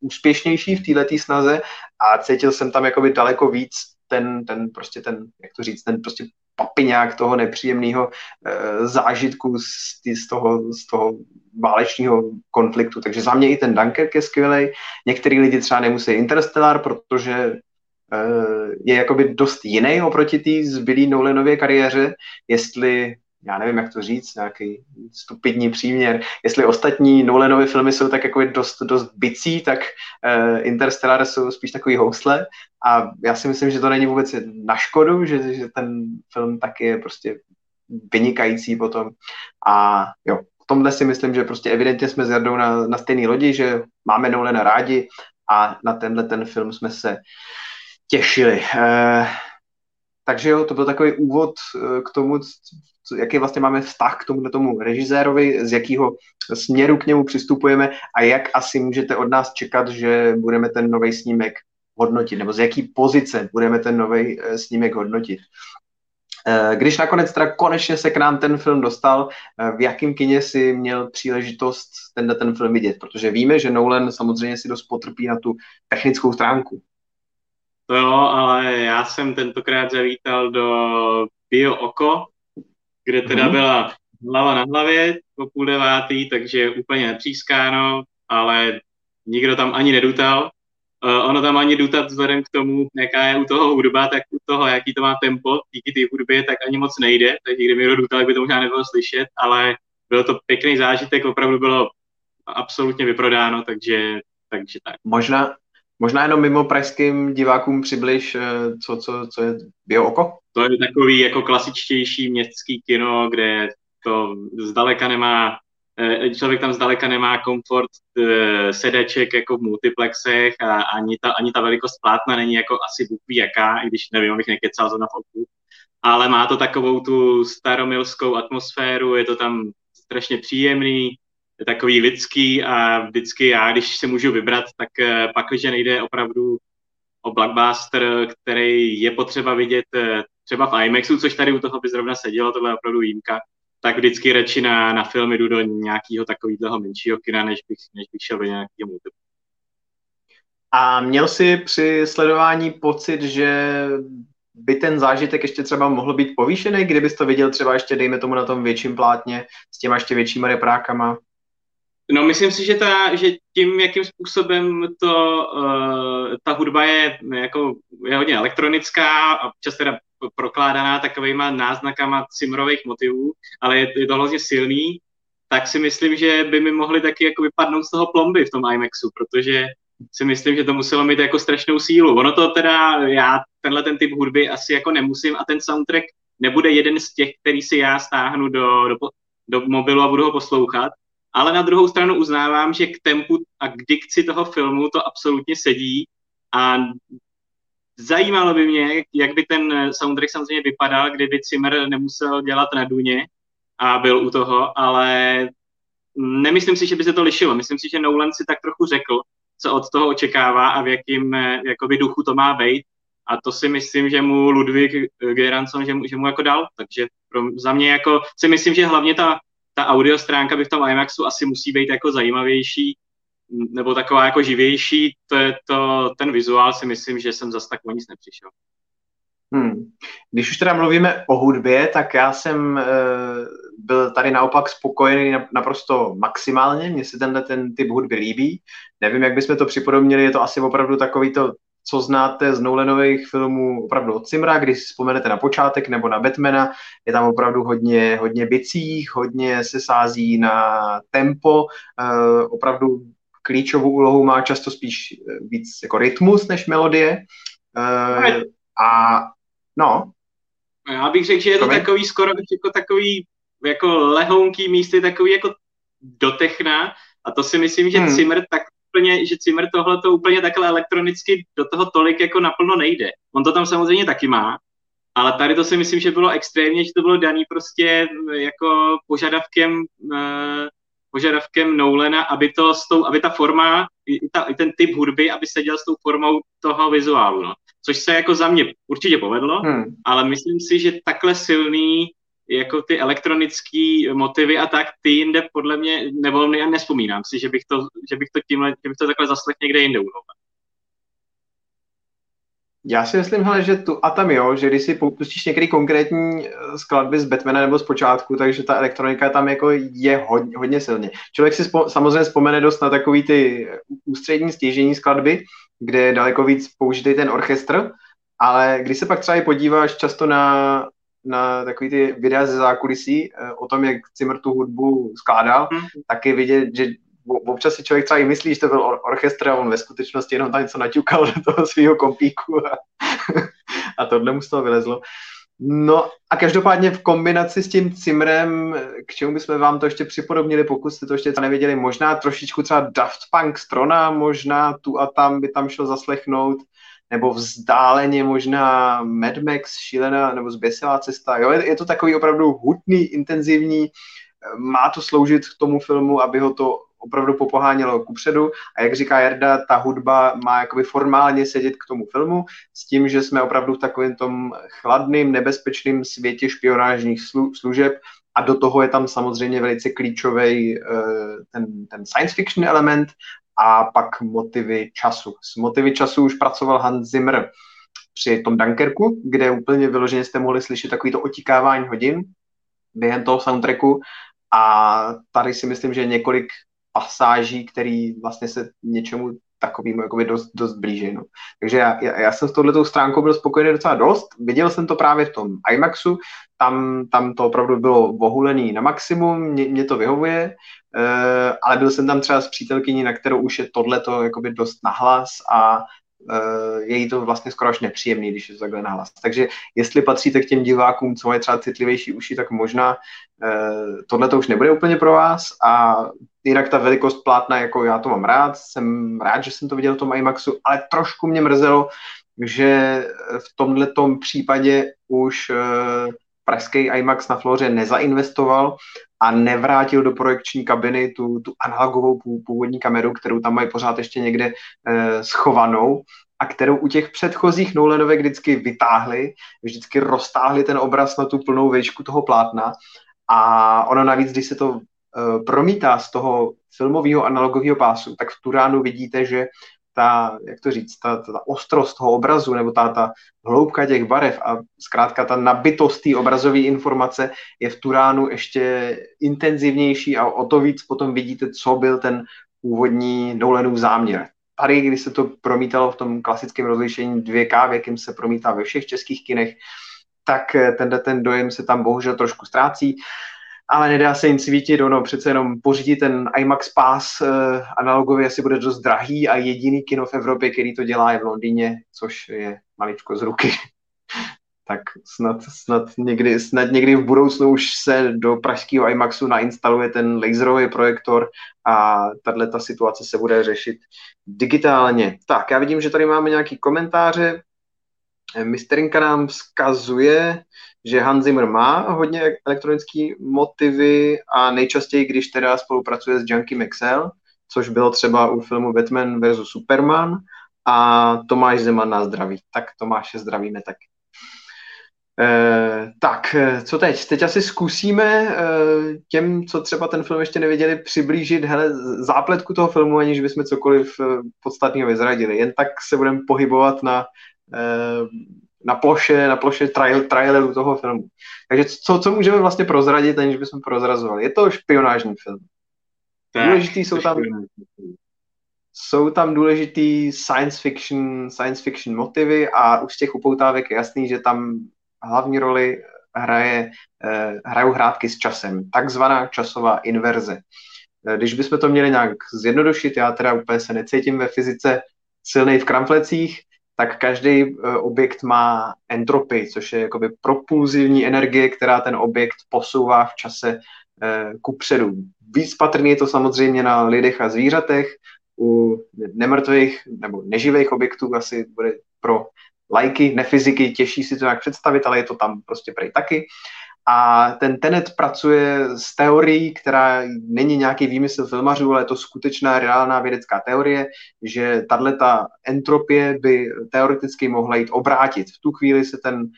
úspěšnější v této snaze a cítil jsem tam jakoby daleko víc ten, ten prostě ten, jak to říct, ten prostě papiňák toho nepříjemného e, zážitku z, tý, z, toho, z toho válečního konfliktu. Takže za mě i ten Dunkirk je skvělý. Některý lidi třeba nemusí Interstellar, protože e, je jakoby dost jiný oproti té zbylý Nolanově kariéře, jestli já nevím, jak to říct, nějaký stupidní příměr. Jestli ostatní Nolanovy filmy jsou tak jako dost, dost bicí, tak uh, Interstellar jsou spíš takový housle a já si myslím, že to není vůbec na škodu, že, že ten film taky je prostě vynikající potom a jo, v tomhle si myslím, že prostě evidentně jsme s Jardou na, na stejné lodi, že máme Nolana rádi a na tenhle ten film jsme se těšili. Uh, takže jo, to byl takový úvod eh, k tomu, jaký vlastně máme vztah k tomuto tomu režisérovi, z jakého směru k němu přistupujeme a jak asi můžete od nás čekat, že budeme ten nový snímek hodnotit, nebo z jaký pozice budeme ten nový eh, snímek hodnotit. Eh, když nakonec teda konečně se k nám ten film dostal, v jakém kině si měl příležitost tenhle ten film vidět? Protože víme, že Nolan samozřejmě si dost potrpí na tu technickou stránku. To jo, ale já jsem tentokrát zavítal do Bio Oko, kde teda mm-hmm. byla hlava na hlavě po půl devátý, takže úplně nepřískáno, ale nikdo tam ani nedutal. Uh, ono tam ani dutat vzhledem k tomu, jaká je u toho hudba, tak u toho, jaký to má tempo, díky té hudbě, tak ani moc nejde, takže kdyby někdo dutal, by to možná nebylo slyšet, ale byl to pěkný zážitek, opravdu bylo absolutně vyprodáno, takže, takže tak. Možná, Možná jenom mimo pražským divákům přibliž, eh, co, co, co je Bio oko? To je takový jako klasičtější městský kino, kde to zdaleka nemá, eh, člověk tam zdaleka nemá komfort eh, sedeček jako v multiplexech a ani ta, ani ta velikost plátna není jako asi Bůh ví jaká, i když nevím, abych nekecal za na foku. Ale má to takovou tu staromilskou atmosféru, je to tam strašně příjemný, takový lidský a vždycky já, když se můžu vybrat, tak eh, pak, že nejde opravdu o blockbuster, který je potřeba vidět eh, třeba v IMAXu, což tady u toho by zrovna sedělo, tohle je opravdu jímka, tak vždycky radši na, na filmy jdu do nějakého takového menšího kina, než bych, než bych šel do nějakého multiplu. A měl jsi při sledování pocit, že by ten zážitek ještě třeba mohl být povýšený, kdybys to viděl třeba ještě, dejme tomu, na tom větším plátně s těma ještě většíma reprákama? No, myslím si, že, ta, že tím, jakým způsobem to, uh, ta hudba je, jako, je hodně elektronická a občas teda prokládaná takovýma náznakama cimrových motivů, ale je, je to hrozně silný, tak si myslím, že by mi mohli taky jako vypadnout z toho plomby v tom IMAXu, protože si myslím, že to muselo mít jako strašnou sílu. Ono to teda, já tenhle ten typ hudby asi jako nemusím a ten soundtrack nebude jeden z těch, který si já stáhnu do, do, do mobilu a budu ho poslouchat, ale na druhou stranu uznávám, že k tempu a k dikci toho filmu to absolutně sedí a zajímalo by mě, jak by ten soundtrack samozřejmě vypadal, kdyby Zimmer nemusel dělat na duně a byl u toho, ale nemyslím si, že by se to lišilo. Myslím si, že Nolan si tak trochu řekl, co od toho očekává a v jakým jakoby duchu to má být. A to si myslím, že mu Ludvík Geranson, že mu, že mu jako dal. Takže pro, za mě jako si myslím, že hlavně ta ta audio stránka by v tom IMAXu asi musí být jako zajímavější, nebo taková jako živější, to je to, ten vizuál si myslím, že jsem zase tak o nic nepřišel. Hmm. Když už teda mluvíme o hudbě, tak já jsem e, byl tady naopak spokojený naprosto maximálně, mně se tenhle ten typ hudby líbí. Nevím, jak bychom to připodobnili, je to asi opravdu takový to co znáte z Nolanových filmů opravdu od Simra, když si vzpomenete na počátek nebo na Batmana, je tam opravdu hodně, hodně bicích, hodně se sází na tempo, uh, opravdu klíčovou úlohu má často spíš eh, víc jako rytmus než melodie. Uh, a no. Já bych řekl, že je to Promiň? takový skoro jako takový jako lehounký místy, takový jako dotechna a to si myslím, že hmm. Zimmer tak úplně, že Zimmer tohle to úplně takhle elektronicky do toho tolik jako naplno nejde. On to tam samozřejmě taky má, ale tady to si myslím, že bylo extrémně, že to bylo daný prostě jako požadavkem uh, požadavkem Nolana, aby, to s tou, aby ta forma, i, ta, i ten typ hudby, aby se dělal s tou formou toho vizuálu. No. Což se jako za mě určitě povedlo, hmm. ale myslím si, že takhle silný jako ty elektronické motivy a tak, ty jinde podle mě, nebo já nespomínám si, že bych to, že bych to tímhle, že bych to takhle zaslech někde jinde u já si myslím, hele, že tu a tam jo, že když si pustíš některé konkrétní eh, skladby z Batmana nebo z počátku, takže ta elektronika tam jako je hodně, hodně silně. Člověk si spo, samozřejmě vzpomene dost na takový ty ústřední stěžení skladby, kde je daleko víc použitý ten orchestr, ale když se pak třeba i podíváš často na, na takový ty videa ze zákulisí eh, o tom, jak Zimmer tu hudbu skládal, hmm. tak je vidět, že občas si člověk třeba i myslí, že to byl or- orchestr a on ve skutečnosti jenom tam něco naťukal do toho svého kompíku a, a tohle mu z toho vylezlo. No a každopádně v kombinaci s tím Cimrem, k čemu bychom vám to ještě připodobnili, pokud jste to ještě nevěděli, možná trošičku třeba Daft Punk strona, možná tu a tam by tam šlo zaslechnout, nebo vzdáleně možná Mad Max, šílená nebo zběsilá cesta. Jo, je, je to takový opravdu hutný, intenzivní, má to sloužit k tomu filmu, aby ho to opravdu popohánělo kupředu a jak říká Jarda, ta hudba má jakoby formálně sedět k tomu filmu s tím, že jsme opravdu v takovém tom chladným, nebezpečném světě špionážních služeb a do toho je tam samozřejmě velice klíčový eh, ten, ten science fiction element a pak motivy času. S motivy času už pracoval Hans Zimmer při tom Dunkerku, kde úplně vyloženě jste mohli slyšet takovýto otíkávání hodin během toho soundtracku a tady si myslím, že několik pasáží, který vlastně se něčemu takovým jakoby dost, dost blíží. No. Takže já, já, jsem s touhletou stránkou byl spokojený docela dost. Viděl jsem to právě v tom IMAXu, tam, tam to opravdu bylo ohulený na maximum, mě, mě to vyhovuje, uh, ale byl jsem tam třeba s přítelkyní, na kterou už je tohleto jakoby dost nahlas a uh, je jí to vlastně skoro až nepříjemný, když je to takhle nahlas. Takže jestli patříte k těm divákům, co mají třeba citlivější uši, tak možná uh, tohle to už nebude úplně pro vás a jinak ta velikost plátna, jako já to mám rád, jsem rád, že jsem to viděl v tom IMAXu, ale trošku mě mrzelo, že v tomhle případě už uh, pražský IMAX na Floře nezainvestoval a nevrátil do projekční kabiny tu, tu analogovou původní kameru, kterou tam mají pořád ještě někde eh, schovanou a kterou u těch předchozích Nolanovek vždycky vytáhli, vždycky roztáhli ten obraz na tu plnou výšku toho plátna. A ono navíc, když se to eh, promítá z toho filmového analogového pásu, tak v Turánu vidíte, že ta, jak to říct, ta, ta, ostrost toho obrazu nebo ta, ta hloubka těch barev a zkrátka ta nabitost té obrazové informace je v Turánu ještě intenzivnější a o to víc potom vidíte, co byl ten původní Nolanův záměr. Tady, když se to promítalo v tom klasickém rozlišení 2K, v jakém se promítá ve všech českých kinech, tak ten, ten dojem se tam bohužel trošku ztrácí ale nedá se nic svítit, ono přece jenom pořídit ten IMAX Pass uh, analogově asi bude dost drahý a jediný kino v Evropě, který to dělá, je v Londýně, což je maličko z ruky. tak snad, snad, někdy, snad někdy v budoucnu už se do pražského IMAXu nainstaluje ten laserový projektor a tahle ta situace se bude řešit digitálně. Tak, já vidím, že tady máme nějaký komentáře. Misterinka nám vzkazuje, že Hans Zimmer má hodně elektronické motivy a nejčastěji, když teda spolupracuje s Junkie Maxell, což bylo třeba u filmu Batman vs. Superman a Tomáš Zeman na zdraví. Tak Tomáše zdravíme taky. Eh, tak, co teď? Teď asi zkusíme eh, těm, co třeba ten film ještě neviděli, přiblížit hele, zápletku toho filmu, aniž bychom cokoliv eh, podstatného vyzradili. Jen tak se budeme pohybovat na eh, na ploše, na ploše trail, traileru toho filmu. Takže co, co můžeme vlastně prozradit, aniž bychom prozrazovali? Je to špionážní film. Tak, důležitý jsou tam, jsou tam důležitý science fiction, science fiction motivy a už z těch upoutávek je jasný, že tam hlavní roli hraje, eh, hrajou hrátky s časem, takzvaná časová inverze. Eh, když bychom to měli nějak zjednodušit, já teda úplně se necítím ve fyzice silnej v kramflecích, tak každý eh, objekt má entropii, což je jakoby propulzivní energie, která ten objekt posouvá v čase eh, ku předu. Víc patrný je to samozřejmě na lidech a zvířatech, u nemrtvých nebo neživých objektů asi bude pro lajky, nefyziky, těžší si to nějak představit, ale je to tam prostě prej taky. A ten Tenet pracuje s teorií, která není nějaký výmysl filmařů, ale je to skutečná reálná vědecká teorie, že tato entropie by teoreticky mohla jít obrátit. V tu chvíli se ten uh,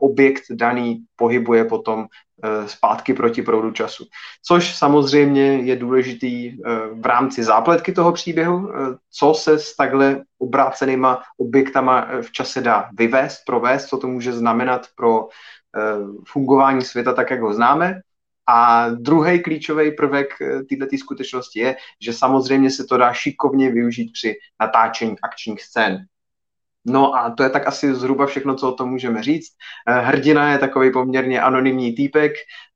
objekt daný pohybuje potom uh, zpátky proti proudu času. Což samozřejmě je důležitý uh, v rámci zápletky toho příběhu, co se s takhle obrácenýma objektama v čase dá vyvést, provést, co to může znamenat pro Eh, fungování světa tak, jak ho známe. A druhý klíčový prvek eh, této skutečnosti je, že samozřejmě se to dá šikovně využít při natáčení akčních scén. No a to je tak asi zhruba všechno, co o tom můžeme říct. Eh, hrdina je takový poměrně anonymní týpek,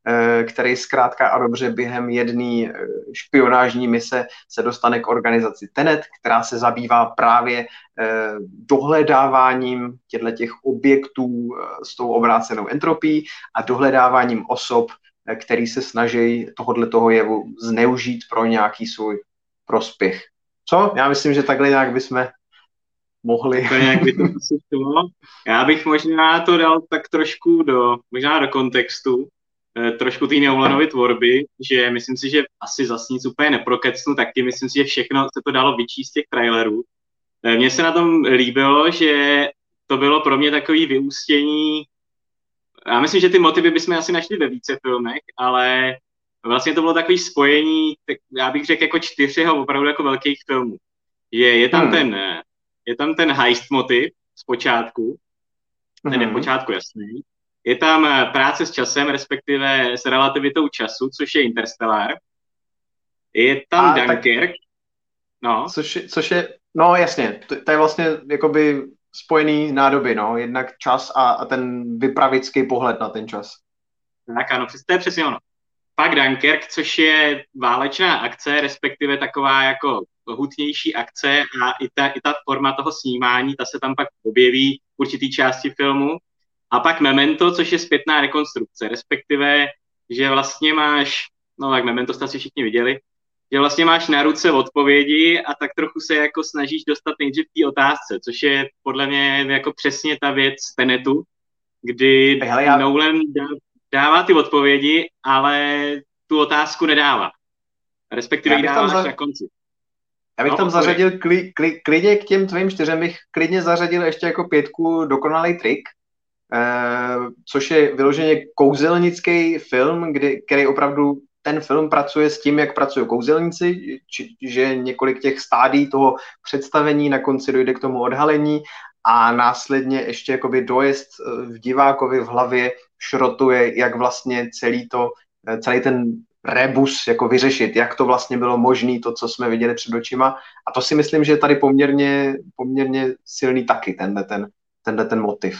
eh, který zkrátka a dobře během jedné eh, špionážní mise se dostane k organizaci Tenet, která se zabývá právě dohledáváním těchto těch objektů s tou obrácenou entropií a dohledáváním osob, který se snaží tohohle toho jevu zneužít pro nějaký svůj prospěch. Co? Já myslím, že takhle nějak bychom mohli. To nějak by to asi Já bych možná to dal tak trošku do, možná do kontextu, eh, trošku té Neolanovy tvorby, že myslím si, že asi zase nic úplně neprokecnu, taky myslím si, že všechno se to dalo vyčíst z těch trailerů. Eh, mně se na tom líbilo, že to bylo pro mě takový vyústění, já myslím, že ty motivy bychom asi našli ve více filmech, ale vlastně to bylo takový spojení, tak já bych řekl jako čtyřeho opravdu jako velkých filmů. Je, je tam hmm. ten eh, je tam ten heist motiv z počátku, ten mm-hmm. je mhm. počátku jasný. Je tam eh, práce s časem, respektive s relativitou času, což je Interstellar. Je tam A, Dunkirk. Tak, no. Což, což je, no jasně, to, to je vlastně jakoby spojený nádoby, no, jednak čas a, a ten vypravický pohled na ten čas. Tak ano, to je přesně ono. Pak Dunkirk, což je válečná akce, respektive taková jako hutnější akce a i ta, i ta forma toho snímání, ta se tam pak objeví v určitý části filmu. A pak Memento, což je zpětná rekonstrukce, respektive, že vlastně máš, no tak Memento jste si všichni viděli, že vlastně máš na ruce odpovědi a tak trochu se jako snažíš dostat nejdřív té otázce, což je podle mě jako přesně ta věc Tenetu, kdy Hele, já... Nolan dává ty odpovědi, ale tu otázku nedává. Respektive ji dává za... na konci. Já bych no, tam zařadil kli, kli, klidně k těm tvým čtyřem, bych klidně zařadil ještě jako pětku dokonalý trik, eh, což je vyloženě kouzelnický film, kdy, který opravdu ten film pracuje s tím, jak pracují kouzelníci, či, že několik těch stádí toho představení na konci dojde k tomu odhalení a následně ještě jakoby dojezd eh, v divákovi v hlavě šrotuje, jak vlastně celý to, eh, celý ten rebus jako vyřešit, jak to vlastně bylo možné, to, co jsme viděli před očima. A to si myslím, že je tady poměrně, poměrně silný taky, tenhle ten, tenhle ten motiv.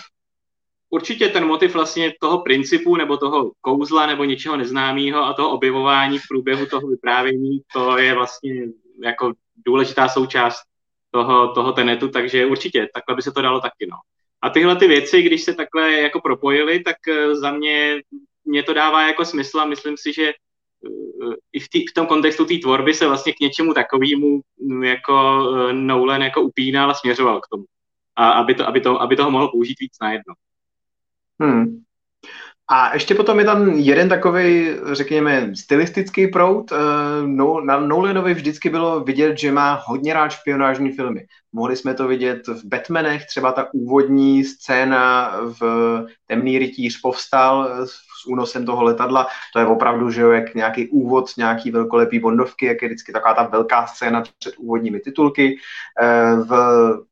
Určitě ten motiv vlastně toho principu nebo toho kouzla nebo něčeho neznámého a toho objevování v průběhu toho vyprávění, to je vlastně jako důležitá součást toho, toho tenetu, takže určitě takhle by se to dalo taky. No. A tyhle ty věci, když se takhle jako propojily, tak eh, za mě mě to dává jako smysl a myslím si, že i v, tý, v tom kontextu té tvorby se vlastně k něčemu takovému mm, jako eh, Nolan jako upínal a směřoval k tomu. A aby, to, aby, to, aby toho mohl použít víc najednou. Hmm. A ještě potom je tam jeden takový, řekněme, stylistický proud. Eh, no, na Nolanovi vždycky bylo vidět, že má hodně rád špionážní filmy. Mohli jsme to vidět v Batmanech, třeba ta úvodní scéna v Temný rytíř povstal s únosem toho letadla. To je opravdu, že jo, jak nějaký úvod, nějaký velkolepý bondovky, jak je vždycky taková ta velká scéna před úvodními titulky. Eh, v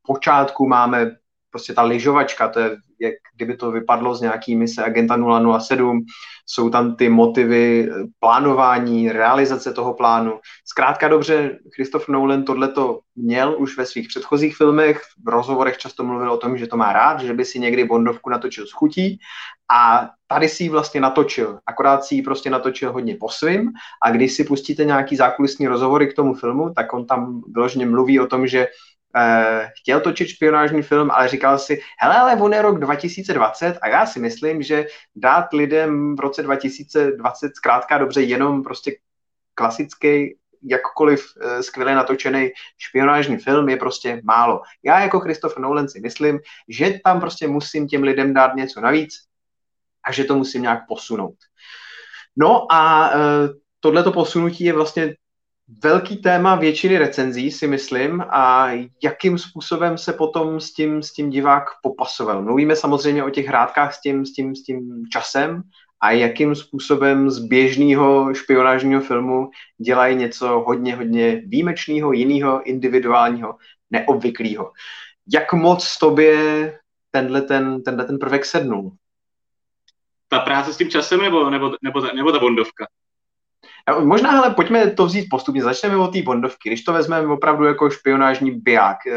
počátku máme prostě ta lyžovačka, to je jak kdyby to vypadlo z nějaký mise Agenta 007, jsou tam ty motivy plánování, realizace toho plánu. Zkrátka dobře, Christopher Nolan tohleto měl už ve svých předchozích filmech, v rozhovorech často mluvil o tom, že to má rád, že by si někdy Bondovku natočil s chutí a tady si ji vlastně natočil, akorát si ji prostě natočil hodně po svým a když si pustíte nějaký zákulisní rozhovory k tomu filmu, tak on tam vyloženě mluví o tom, že eh, chtěl točit špionážní film, ale říkal si, hele, ale on je rok 2020 a já si myslím, že dát lidem v roce 2020 zkrátka dobře jenom prostě klasický jakkoliv uh, skvěle natočený špionážní film je prostě málo. Já jako Christopher Nolan si myslím, že tam prostě musím těm lidem dát něco navíc a že to musím nějak posunout. No a uh, tohleto posunutí je vlastně velký téma většiny recenzí, si myslím, a jakým způsobem se potom s tím, s tím divák popasoval. Mluvíme samozřejmě o těch hrádkách s tím, s tím, s tím časem a jakým způsobem z běžného špionážního filmu dělají něco hodně, hodně výjimečného, jiného, individuálního, neobvyklého. Jak moc tobě tenhle ten, tenhle ten prvek sednul? Ta práce s tím časem nebo, nebo, nebo, nebo ta bondovka? Možná, ale pojďme to vzít postupně. Začneme od té bondovky. Když to vezmeme opravdu jako špionážní biják eh,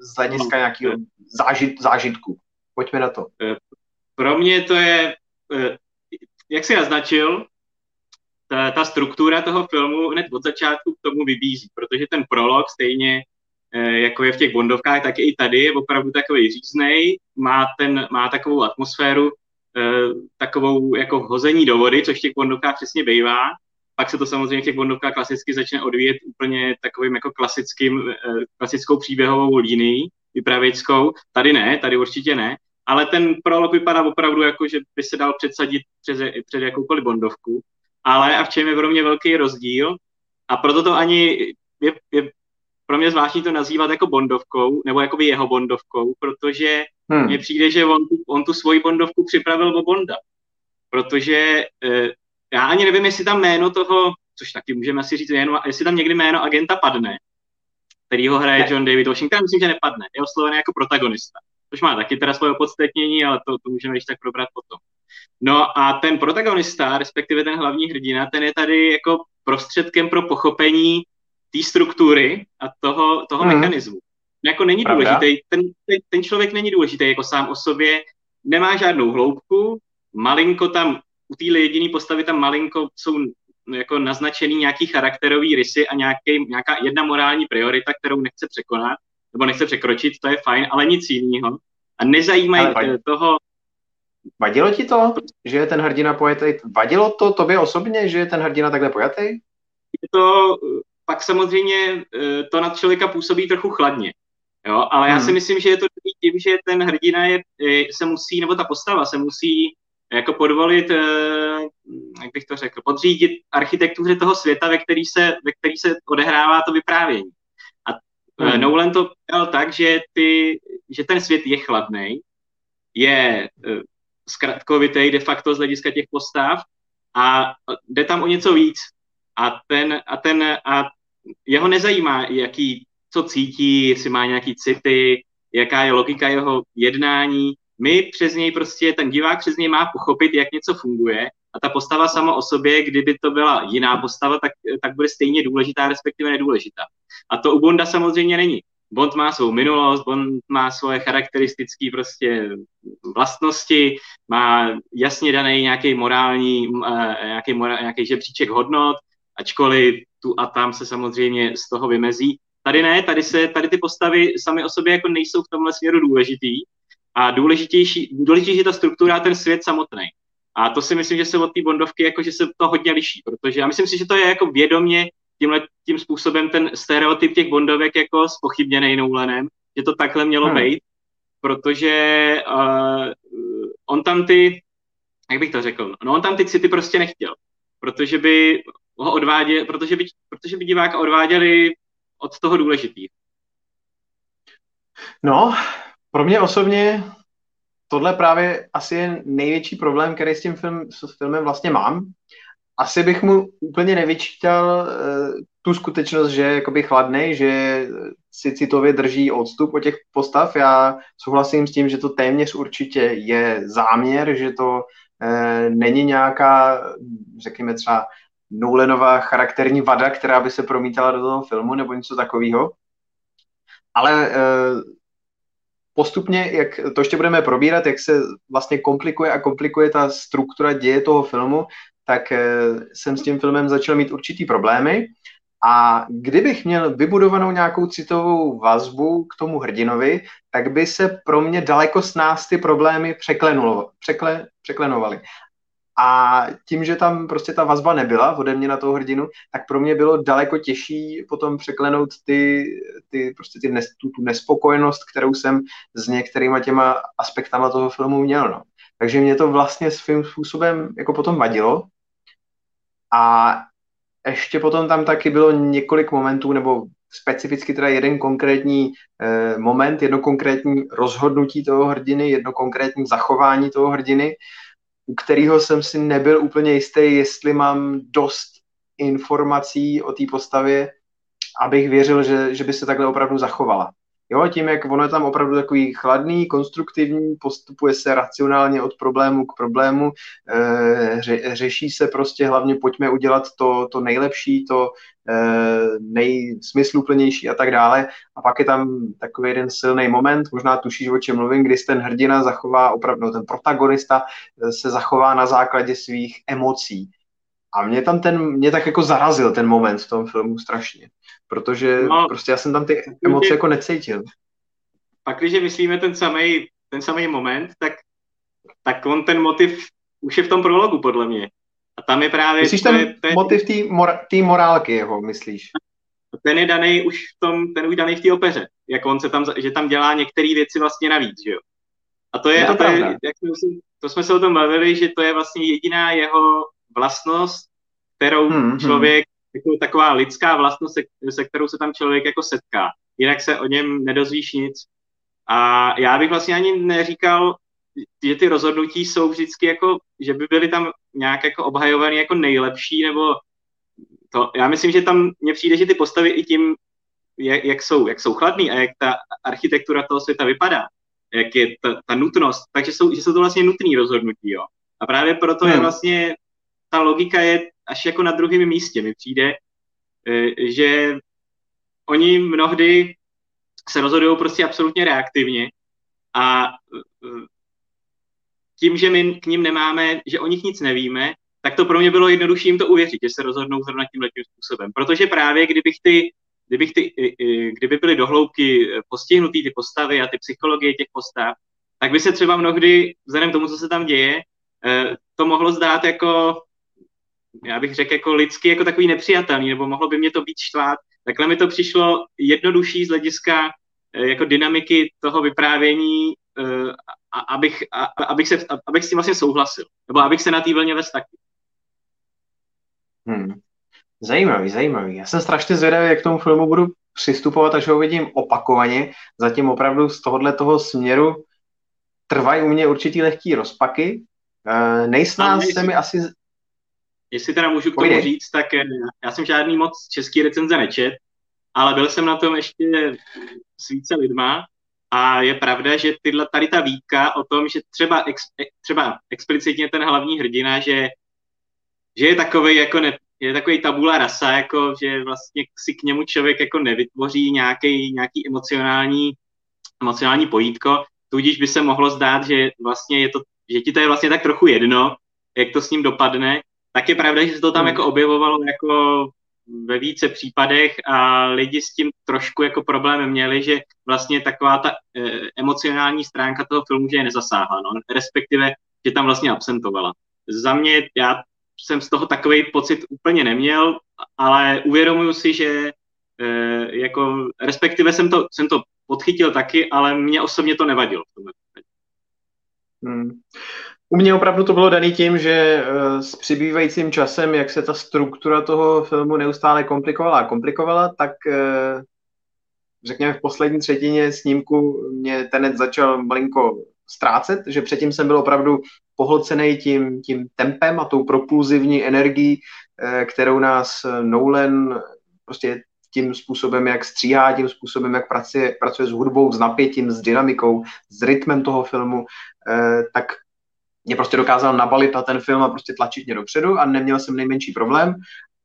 z hlediska no, nějakého zážit, zážitku. Pojďme na to. Eh, pro mě to je, eh, jak jsi naznačil, ta, ta struktura toho filmu hned od začátku k tomu vybízí, protože ten prolog stejně jako je v těch bondovkách, tak i tady je opravdu takový říznej, má, ten, má takovou atmosféru, takovou jako hození do vody, což v těch bondovkách přesně bývá, pak se to samozřejmě v těch bondovkách klasicky začne odvíjet úplně takovým jako klasickým, eh, klasickou příběhovou linií, vypravěckou. Tady ne, tady určitě ne, ale ten prolog vypadá opravdu jako, že by se dal předsadit přes, před jakoukoliv bondovku. Ale a v čem je pro mě velký rozdíl, a proto to ani je, je pro mě zvláštní to nazývat jako bondovkou, nebo jako jeho bondovkou, protože hmm. mně přijde, že on, on tu svoji bondovku připravil o Bonda. Protože eh, já ani nevím, jestli tam jméno toho, což taky můžeme si říct, jméno, jestli tam někdy jméno agenta padne, který ho hraje John David Washington, myslím, že nepadne. Je oslovený jako protagonista. Což má taky teda svoje podstatnění, ale to, to můžeme ještě tak probrat potom. No a ten protagonista, respektive ten hlavní hrdina, ten je tady jako prostředkem pro pochopení té struktury a toho, toho mm. mechanismu. Jako není Pravda? důležitý, ten, ten člověk není důležitý jako sám o sobě, nemá žádnou hloubku, malinko tam u téhle jediné postavy tam malinko jsou jako naznačený nějaký charakterový rysy a nějaký, nějaká jedna morální priorita, kterou nechce překonat, nebo nechce překročit, to je fajn, ale nic jiného. A nezajímají ale toho... Vadilo ti to, že je ten hrdina pojetý? Vadilo to tobě osobně, že je ten hrdina takhle pojatý? Je to, pak samozřejmě eh, to na člověka působí trochu chladně. Jo, ale hmm. já si myslím, že je to tím, že ten hrdina je, se musí, nebo ta postava se musí jako podvolit, eh, jak bych to řekl, podřídit architektuře toho světa, ve který se, ve který se odehrává to vyprávění. A eh, hmm. Nolan to dělal tak, že, ty, že ten svět je chladný, je eh, zkratkovitý de facto z hlediska těch postav a jde tam o něco víc. A ten, a ten, a jeho nezajímá, jaký, co cítí, jestli má nějaký city, jaká je logika jeho jednání, my přes něj prostě, ten divák přes něj má pochopit, jak něco funguje a ta postava sama o sobě, kdyby to byla jiná postava, tak, tak bude stejně důležitá, respektive nedůležitá. A to u Bonda samozřejmě není. Bond má svou minulost, Bond má svoje charakteristické prostě vlastnosti, má jasně daný nějaký morální, eh, nějaký, nějaký žebříček hodnot, ačkoliv tu a tam se samozřejmě z toho vymezí. Tady ne, tady, se, tady ty postavy sami o sobě jako nejsou v tomhle směru důležitý, a důležitější, důležitější je ta struktura a ten svět samotný. A to si myslím, že se od té Bondovky jako, že se to hodně liší, protože já myslím si, že to je jako vědomě tímhle tím způsobem ten stereotyp těch Bondovek jako spochybněný Nolanem, že to takhle mělo hmm. být, protože uh, on tam ty, jak bych to řekl, no on tam ty city prostě nechtěl, protože by ho odváděl, protože by, protože by diváka odváděli od toho důležitý. No, pro mě osobně tohle právě asi je největší problém, který s tím film, s filmem vlastně mám. Asi bych mu úplně nevyčítal uh, tu skutečnost, že je jakoby chladnej, že si citově drží odstup od těch postav. Já souhlasím s tím, že to téměř určitě je záměr, že to uh, není nějaká, řekněme třeba, Nolanová charakterní vada, která by se promítala do toho filmu nebo něco takového. Ale uh, postupně, jak to ještě budeme probírat, jak se vlastně komplikuje a komplikuje ta struktura děje toho filmu, tak eh, jsem s tím filmem začal mít určitý problémy. A kdybych měl vybudovanou nějakou citovou vazbu k tomu hrdinovi, tak by se pro mě daleko s nás ty problémy překle, překlenovaly. A tím, že tam prostě ta vazba nebyla ode mě na toho hrdinu, tak pro mě bylo daleko těžší potom překlenout ty, ty prostě ty nes, tu, tu nespokojenost, kterou jsem s některýma těma aspektama toho filmu měl. No. Takže mě to vlastně svým způsobem jako potom vadilo. A ještě potom tam taky bylo několik momentů, nebo specificky teda jeden konkrétní eh, moment, jedno konkrétní rozhodnutí toho hrdiny, jedno konkrétní zachování toho hrdiny, u kterého jsem si nebyl úplně jistý, jestli mám dost informací o té postavě, abych věřil, že, že by se takhle opravdu zachovala. Jo, tím, jak ono je tam opravdu takový chladný, konstruktivní, postupuje se racionálně od problému k problému, e, ře, řeší se prostě hlavně pojďme udělat to, to nejlepší, to e, nejsmysluplnější a tak dále. A pak je tam takový jeden silný moment, možná tušíš, o čem mluvím, kdy ten hrdina zachová opravdu, no, ten protagonista e, se zachová na základě svých emocí. A mě tam ten, mě tak jako zarazil ten moment v tom filmu strašně protože no, prostě já jsem tam ty emoce jako necítil. Pak, když myslíme ten samý ten samý moment, tak, tak on ten motiv už je v tom prologu, podle mě. A tam je právě... Myslíš ten je, to je, motiv té mor, morálky jeho, myslíš? Ten je daný už v tom, ten už daný v té opeře. Jak on se tam, že tam dělá některé věci vlastně navíc, že jo? A to je, je to, a to, je jak jsme to jsme se o tom bavili, že to je vlastně jediná jeho vlastnost, kterou hmm, hmm. člověk jako taková lidská vlastnost, se, se kterou se tam člověk jako setká. Jinak se o něm nedozvíš nic. A já bych vlastně ani neříkal, že ty rozhodnutí jsou vždycky jako, že by byly tam nějak jako obhajované jako nejlepší, nebo to, já myslím, že tam mně přijde, že ty postavy i tím, jak, jak, jsou, jak jsou chladný a jak ta architektura toho světa vypadá, jak je ta, ta nutnost, takže jsou, že jsou to vlastně nutné rozhodnutí, jo. A právě proto hmm. je vlastně, ta logika je až jako na druhém místě mi přijde, e, že oni mnohdy se rozhodují prostě absolutně reaktivně a e, tím, že my k ním nemáme, že o nich nic nevíme, tak to pro mě bylo jednodušší jim to uvěřit, že se rozhodnou zrovna tím letním způsobem. Protože právě kdybych ty, kdybych ty, kdyby byly dohloubky postihnutý ty postavy a ty psychologie těch postav, tak by se třeba mnohdy, vzhledem tomu, co se tam děje, e, to mohlo zdát jako já bych řekl jako lidsky jako takový nepřijatelný, nebo mohlo by mě to být štvát. Takhle mi to přišlo jednodušší z hlediska eh, jako dynamiky toho vyprávění, eh, abych, abych, se, abych s tím vlastně souhlasil. Nebo abych se na té vlně vez taky. Hmm. Zajímavý, zajímavý. Já jsem strašně zvědavý, jak k tomu filmu budu přistupovat, až ho vidím opakovaně. Zatím opravdu z tohohle toho směru trvají u mě určitý lehký rozpaky. E, nejsnáz se mi asi Jestli teda můžu k tomu Pojde. říct, tak eh, já jsem žádný moc český recenze nečet, ale byl jsem na tom ještě s více lidma a je pravda, že tyhle, tady ta výtka o tom, že třeba, ex, e, třeba explicitně ten hlavní hrdina, že, že je takový jako ne, je takový tabula rasa, jako že vlastně si k němu člověk jako nevytvoří nějaký, nějaký emocionální, emocionální pojítko, tudíž by se mohlo zdát, že vlastně je to, že ti to je vlastně tak trochu jedno, jak to s ním dopadne, tak je pravda, že se to tam hmm. jako objevovalo jako ve více případech a lidi s tím trošku jako problém měli, že vlastně taková ta e, emocionální stránka toho filmu, že je nezasáhla, no, respektive, že tam vlastně absentovala. Za mě, já jsem z toho takový pocit úplně neměl, ale uvědomuju si, že e, jako, respektive jsem to, jsem to podchytil taky, ale mě osobně to nevadilo. Hmm. U mě opravdu to bylo daný tím, že eh, s přibývajícím časem, jak se ta struktura toho filmu neustále komplikovala a komplikovala, tak eh, řekněme v poslední třetině snímku mě Tenet začal malinko ztrácet, že předtím jsem byl opravdu pohlcený tím, tím tempem a tou propulzivní energií, eh, kterou nás Nolan prostě tím způsobem, jak stříhá, tím způsobem, jak pracuje, pracuje s hudbou, s napětím, s dynamikou, s rytmem toho filmu, tak mě prostě dokázal nabalit na ten film a prostě tlačit mě dopředu a neměl jsem nejmenší problém.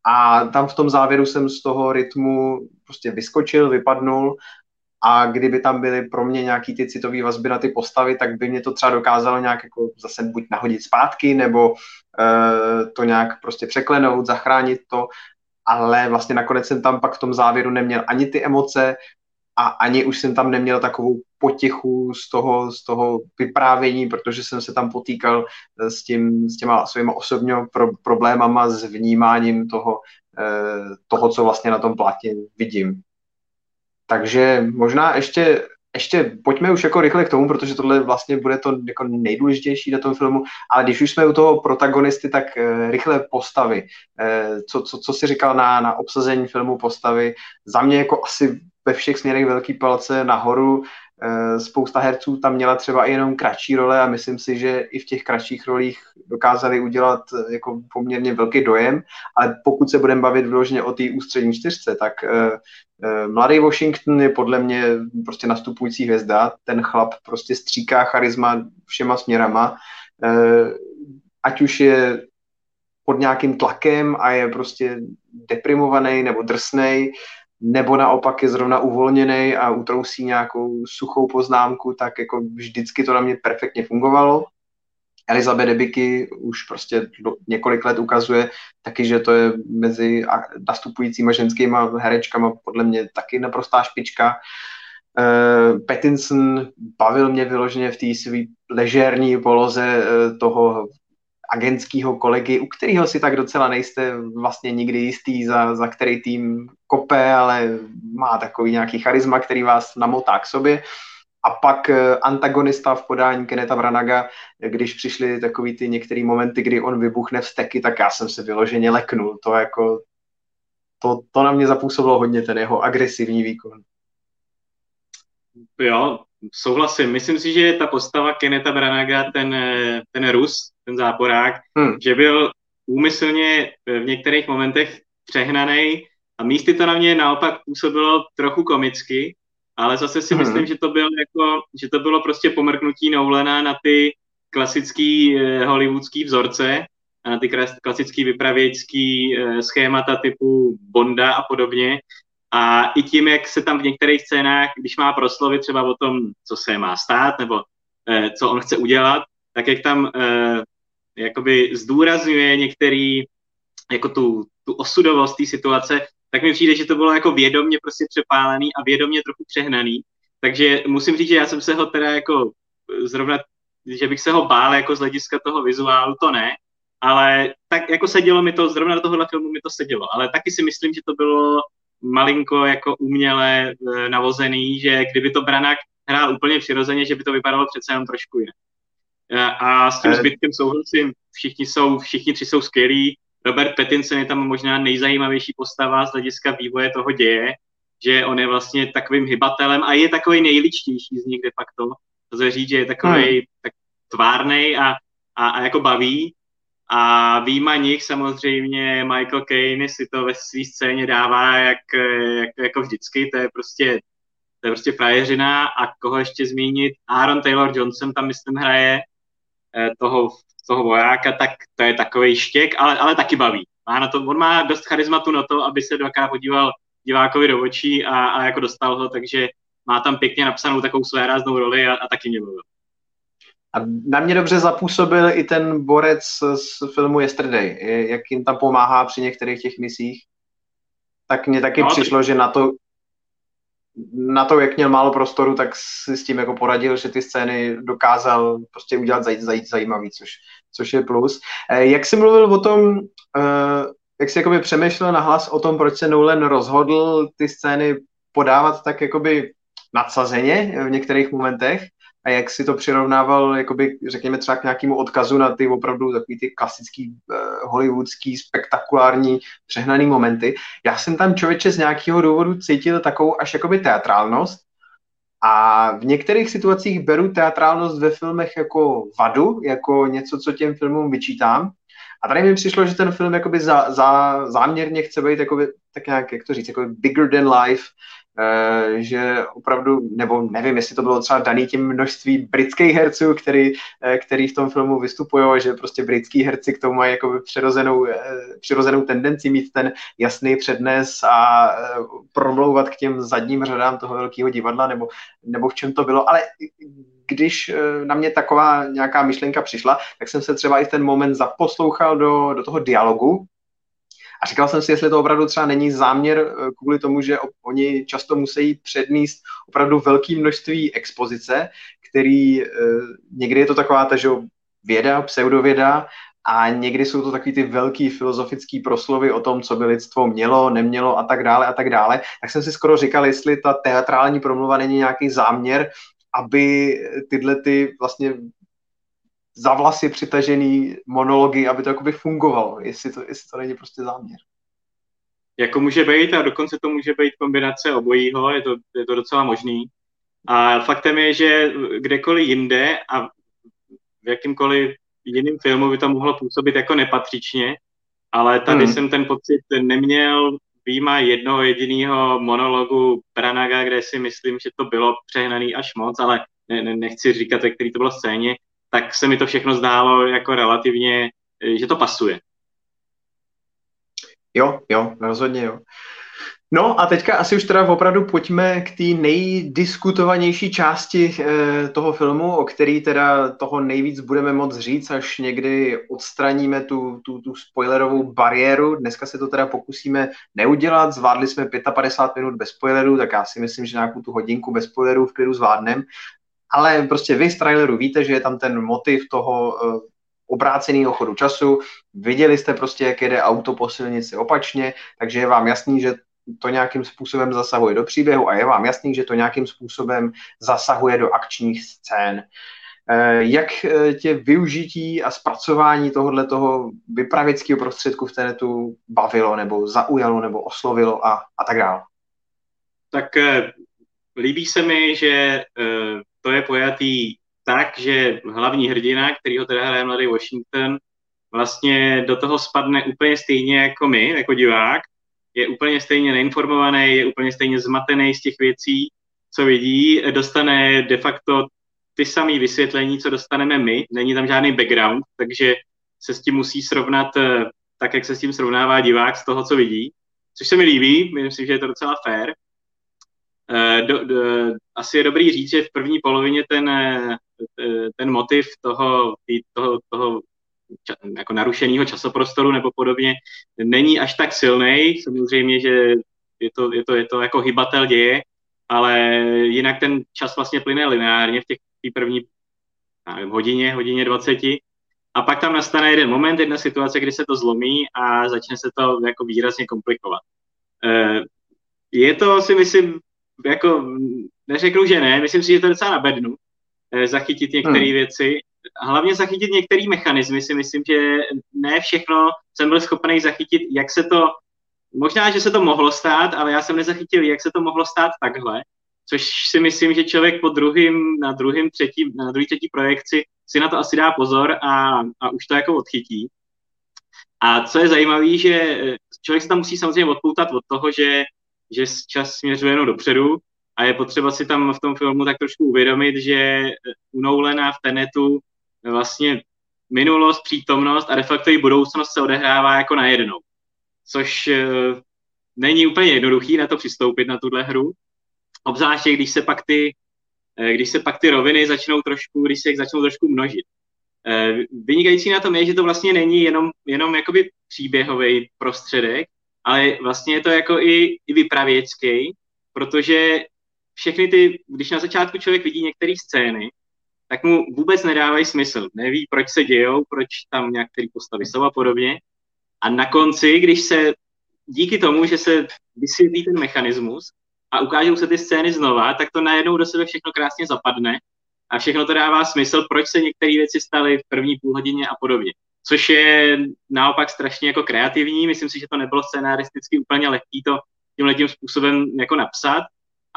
A tam v tom závěru jsem z toho rytmu prostě vyskočil, vypadnul a kdyby tam byly pro mě nějaký ty citové vazby na ty postavy, tak by mě to třeba dokázalo nějak jako zase buď nahodit zpátky, nebo uh, to nějak prostě překlenout, zachránit to, ale vlastně nakonec jsem tam pak v tom závěru neměl ani ty emoce a ani už jsem tam neměl takovou potichu z toho, z toho vyprávění, protože jsem se tam potýkal s, tím, s těma svýma osobními pro, problémama s vnímáním toho, toho, co vlastně na tom plátě vidím. Takže možná ještě ještě pojďme už jako rychle k tomu, protože tohle vlastně bude to jako nejdůležitější na tom filmu, ale když už jsme u toho protagonisty, tak uh, rychle postavy. Co, co, co jsi říkal na, na obsazení filmu postavy? Za mě jako asi ve všech směrech velký palce nahoru. Eh, spousta herců tam měla třeba i jenom kratší role a myslím si, že i v těch kratších rolích dokázali udělat eh, jako poměrně velký dojem, ale pokud se budeme bavit vložně o té ústřední čtyřce, tak uh, mladý Washington je podle mě prostě nastupující hvězda, ten chlap prostě stříká charisma všema směrama, ať už je pod nějakým tlakem a je prostě deprimovaný nebo drsnej, nebo naopak je zrovna uvolněný a utrousí nějakou suchou poznámku, tak jako vždycky to na mě perfektně fungovalo. Elizabeth Debicki už prostě několik let ukazuje taky, že to je mezi nastupujícíma ženskýma herečkama podle mě taky naprostá špička. Uh, Pattinson bavil mě vyloženě v té své ležérní poloze uh, toho agentského kolegy, u kterého si tak docela nejste vlastně nikdy jistý, za, za který tým kope, ale má takový nějaký charisma, který vás namotá k sobě. A pak eh, antagonista v podání Keneta Branaga, když přišly takový ty některé momenty, kdy on vybuchne v steky, tak já jsem se vyloženě leknul. To jako, to, to na mě zapůsobilo hodně, ten jeho agresivní výkon. Jo, souhlasím. Myslím si, že ta postava Keneta Branaga, ten, ten Rus, ten záporák, hmm. že byl úmyslně v některých momentech přehnaný a místy to na mě naopak působilo trochu komicky, ale zase si hmm. myslím, že to, byl jako, že to bylo prostě pomrknutí Nolana na ty klasický eh, hollywoodský vzorce a na ty klasický vypravěčský eh, schémata typu Bonda a podobně, a i tím, jak se tam v některých scénách, když má proslovy třeba o tom, co se má stát, nebo eh, co on chce udělat, tak jak tam eh, jakoby zdůrazňuje některý, jako tu, tu osudovost té situace, tak mi přijde, že to bylo jako vědomně prostě přepálený a vědomně trochu přehnaný. Takže musím říct, že já jsem se ho teda jako zrovna, že bych se ho bál jako z hlediska toho vizuálu, to ne, ale tak jako sedělo mi to, zrovna do tohohle filmu mi to sedělo, ale taky si myslím, že to bylo malinko jako uměle e, navozený, že kdyby to Branák hrál úplně přirozeně, že by to vypadalo přece jenom trošku jinak. E, a s tím eh. zbytkem souhlasím, všichni, jsou, všichni tři jsou skvělí, Robert Pattinson je tam možná nejzajímavější postava z hlediska vývoje toho děje, že on je vlastně takovým hybatelem a je takový nejličtější z nich de facto. Lze říct, že je takový hmm. tak tvárnej a, a, a jako baví, a výjima nich samozřejmě Michael Caine si to ve své scéně dává jak, jak, jako vždycky, to je prostě to je prostě frajeřina a koho ještě zmínit, Aaron Taylor Johnson tam myslím hraje eh, toho, toho vojáka, tak to je takový štěk, ale, ale taky baví. Má na to, on má dost charizmatu na to, aby se dvakrát podíval divákovi do očí a, a jako dostal ho, takže má tam pěkně napsanou takovou své ráznou roli a, a taky mě bavil. A na mě dobře zapůsobil i ten borec z filmu Yesterday, jak jim tam pomáhá při některých těch misích. Tak mně taky no, přišlo, že na to, na to, jak měl málo prostoru, tak si s tím jako poradil, že ty scény dokázal prostě udělat zaj, zaj, zajímavý, což, což je plus. Eh, jak jsi mluvil o tom, eh, jak jsi jakoby přemýšlel na hlas o tom, proč se Nolan rozhodl ty scény podávat tak jakoby nadsazeně v některých momentech, a jak si to přirovnával, jakoby, řekněme třeba k nějakému odkazu na ty opravdu takový ty klasický uh, hollywoodský, spektakulární, přehnaný momenty. Já jsem tam člověče z nějakého důvodu cítil takovou až jakoby teatrálnost a v některých situacích beru teatrálnost ve filmech jako vadu, jako něco, co těm filmům vyčítám. A tady mi přišlo, že ten film jakoby za, za, záměrně chce být jakoby, tak nějak, jak to říct, jako bigger than life, že opravdu, nebo nevím, jestli to bylo třeba daný tím množství britských herců, který, eh, který v tom filmu vystupují, že prostě britský herci k tomu mají jako přirozenou, eh, přirozenou tendenci mít ten jasný přednes a promlouvat k těm zadním řadám toho velkého divadla, nebo, nebo v čem to bylo, ale když na mě taková nějaká myšlenka přišla, tak jsem se třeba i ten moment zaposlouchal do, do toho dialogu A říkal jsem si, jestli to opravdu třeba není záměr eh, kvůli tomu, že oni často musí předníst opravdu velké množství expozice, který eh, někdy je to taková ta, že věda, pseudověda, a někdy jsou to takový ty velký filozofický proslovy o tom, co by lidstvo mělo, nemělo a tak dále a tak dále. Tak jsem si skoro říkal, jestli ta teatrální promluva není nějaký záměr, aby tyhle ty vlastně za vlasy přitažený monology, aby to jakoby fungovalo, jestli to, jestli to není prostě záměr. Jako může být a dokonce to může být kombinace obojího, je to, je to docela možný. A faktem je, že kdekoliv jinde a v jakýmkoliv jiným filmu by to mohlo působit jako nepatřičně, ale tady hmm. jsem ten pocit neměl výjima jednoho jediného monologu Branaga, kde si myslím, že to bylo přehnaný až moc, ale ne, ne, nechci říkat, ve který to bylo scéně, tak se mi to všechno zdálo jako relativně, že to pasuje. Jo, jo, rozhodně jo. No a teďka asi už teda opravdu pojďme k té nejdiskutovanější části e, toho filmu, o který teda toho nejvíc budeme moc říct, až někdy odstraníme tu, tu, tu spoilerovou bariéru. Dneska se to teda pokusíme neudělat, zvládli jsme 55 minut bez spoilerů, tak já si myslím, že nějakou tu hodinku bez spoilerů v klidu zvládnem. Ale prostě vy z traileru víte, že je tam ten motiv toho e, obráceného chodu času, viděli jste prostě, jak jede auto po silnici opačně, takže je vám jasný, že to nějakým způsobem zasahuje do příběhu a je vám jasný, že to nějakým způsobem zasahuje do akčních scén. Eh, jak eh, tě využití a zpracování tohohle toho vypravěckého prostředku v této bavilo, nebo zaujalo, nebo oslovilo a, a tak dále? Tak eh, líbí se mi, že to je pojatý tak, že hlavní hrdina, který ho teda hraje mladý Washington, vlastně do toho spadne úplně stejně jako my, jako divák, je úplně stejně neinformovaný, je úplně stejně zmatený z těch věcí, co vidí, dostane de facto ty samé vysvětlení, co dostaneme my, není tam žádný background, takže se s tím musí srovnat eh, tak, jak se s tím srovnává divák z toho, co vidí, což se mi líbí, myslím, že je to docela fair. Eh, do, do, asi je dobrý říct, že v první polovině ten, eh, ten motiv toho, toho, toho jako narušeného časoprostoru nebo podobně není až tak silný. Samozřejmě, že je to, je to, je to jako hybatel děje, ale jinak ten čas vlastně plyne lineárně v těch první nevím, hodině, hodině 20 a pak tam nastane jeden moment, jedna situace, kdy se to zlomí a začne se to jako výrazně komplikovat. Eh, je to si myslím, jako neřeknu, že ne, myslím si, že to je docela na bednu, eh, zachytit některé hmm. věci, hlavně zachytit některé mechanismy si myslím, že ne všechno jsem byl schopný zachytit, jak se to, možná, že se to mohlo stát, ale já jsem nezachytil, jak se to mohlo stát takhle, což si myslím, že člověk po druhým, na druhým, třetím, na druhý, třetí projekci si na to asi dá pozor a, a už to jako odchytí. A co je zajímavé, že člověk se tam musí samozřejmě odpoutat od toho, že, že čas směřuje jenom dopředu a je potřeba si tam v tom filmu tak trošku uvědomit, že u Nolana v Tenetu vlastně minulost, přítomnost a de facto i budoucnost se odehrává jako najednou. Což e, není úplně jednoduchý na to přistoupit, na tuhle hru. Obzvláště, když se pak ty, když se pak ty roviny začnou trošku, když se začnou trošku množit. Vynikající na tom je, že to vlastně není jenom, jenom jakoby příběhový prostředek, ale vlastně je to jako i, i vypravěcký, protože všechny ty, když na začátku člověk vidí některé scény, tak mu vůbec nedávají smysl. Neví, proč se dějou, proč tam některé postavy jsou a podobně. A na konci, když se díky tomu, že se vysvětlí ten mechanismus a ukážou se ty scény znova, tak to najednou do sebe všechno krásně zapadne a všechno to dává smysl, proč se některé věci staly v první půl hodině a podobně. Což je naopak strašně jako kreativní, myslím si, že to nebylo scénaristicky úplně lehký to tímhle tím způsobem jako napsat,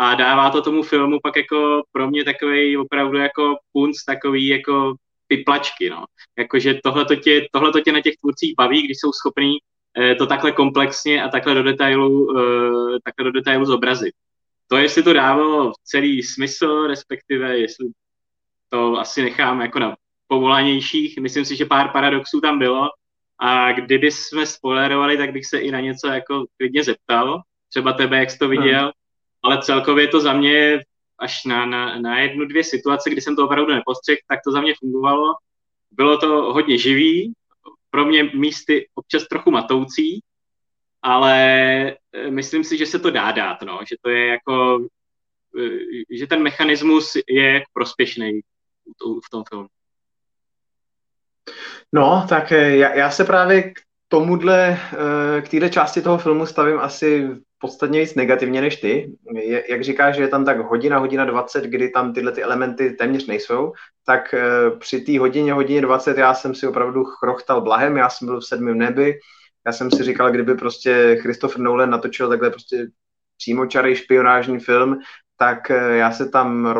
a dává to tomu filmu pak jako pro mě takový opravdu jako punc, takový jako piplačky, no. Jakože tohle to tě, tě na těch tvůrcích baví, když jsou schopní eh, to takhle komplexně a takhle do detailu, eh, takhle do detailu zobrazit. To, jestli to dávalo celý smysl, respektive jestli to asi nechám jako na povolanějších, myslím si, že pár paradoxů tam bylo. A kdyby jsme spoilerovali, tak bych se i na něco jako klidně zeptal, třeba tebe, jak jsi to viděl, hmm. Ale celkově to za mě až na, na, na jednu, dvě situace, kdy jsem to opravdu nepostřehl, tak to za mě fungovalo. Bylo to hodně živý, pro mě místy občas trochu matoucí, ale eh, myslím si, že se to dá dát, no, že to je jako, eh, že ten mechanismus je prospěšný v tom filmu. No, tak já, já se právě k tomuhle, k této části toho filmu stavím asi podstatně víc negativně než ty. Je, jak říkáš, že je tam tak hodina, hodina 20, kdy tam tyhle ty elementy téměř nejsou, tak uh, při té hodině, hodině 20 já jsem si opravdu chrochtal blahem, já jsem byl v sedmém nebi, já jsem si říkal, kdyby prostě Christopher Nolan natočil takhle prostě přímočarý špionážní film, tak uh, já se tam uh,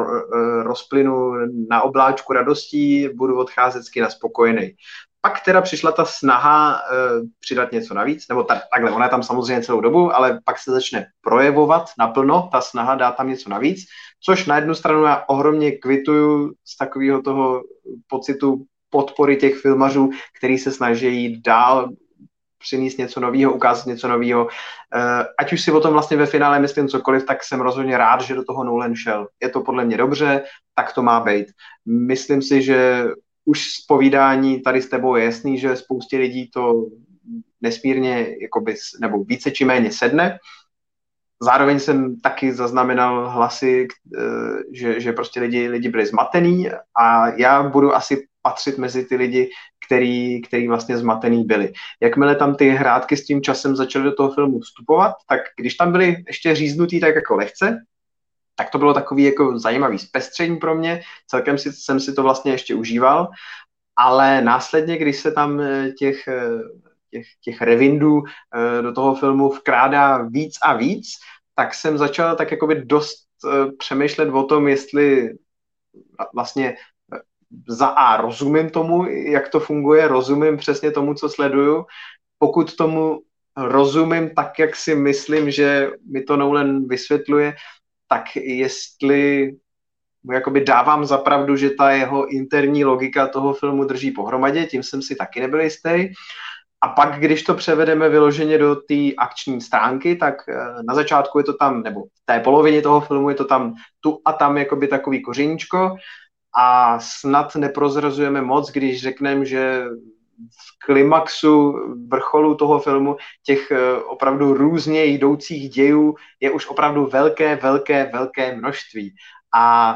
rozplynu na obláčku radostí, budu odcházet z spokojený. Pak teda přišla ta snaha uh, přidat něco navíc, nebo ta, takhle, ona je tam samozřejmě celou dobu, ale pak se začne projevovat naplno ta snaha dát tam něco navíc, což na jednu stranu já ohromně kvituju z takového toho pocitu podpory těch filmařů, který se snaží dál přinést něco nového, ukázat něco nového. Uh, ať už si o tom vlastně ve finále myslím cokoliv, tak jsem rozhodně rád, že do toho Nolan šel. Je to podle mě dobře, tak to má být. Myslím si, že už z povídání tady s tebou je jasný, že spoustě lidí to nesmírně, jakoby, nebo více či méně sedne. Zároveň jsem taky zaznamenal hlasy, eh, že, že prostě lidi, lidi byli zmatený a já budu asi patřit mezi ty lidi, který, který vlastně zmatený byli. Jakmile tam ty hrátky s tím časem začaly do toho filmu vstupovat, tak když tam byly ještě říznutý tak jako lehce, tak to bylo takový jako zajímavý zpestření pro mě, celkem si, jsem si to vlastně ještě užíval, ale následně, když se tam eh, těch, eh, těch, těch revindů eh, do toho filmu vkrádá víc a víc, tak jsem začal tak jakoby dost přemýšlet o tom, jestli vlastně za A rozumím tomu, jak to funguje, rozumím přesně tomu, co sleduju. Pokud tomu rozumím tak, jak si myslím, že mi to Nolan vysvětluje, tak jestli mu jakoby dávám za pravdu, že ta jeho interní logika toho filmu drží pohromadě, tím jsem si taky nebyl jistý. A pak, když to převedeme vyloženě do té akční stránky, tak eh, na začátku je to tam, nebo v té polovině toho filmu je to tam tu a tam jakoby takový kořeníčko a snad neprozrazujeme moc, když řekneme, že v klimaxu vrcholu toho filmu těch eh, opravdu různě jdoucích dějů je už opravdu velké, velké, velké množství. A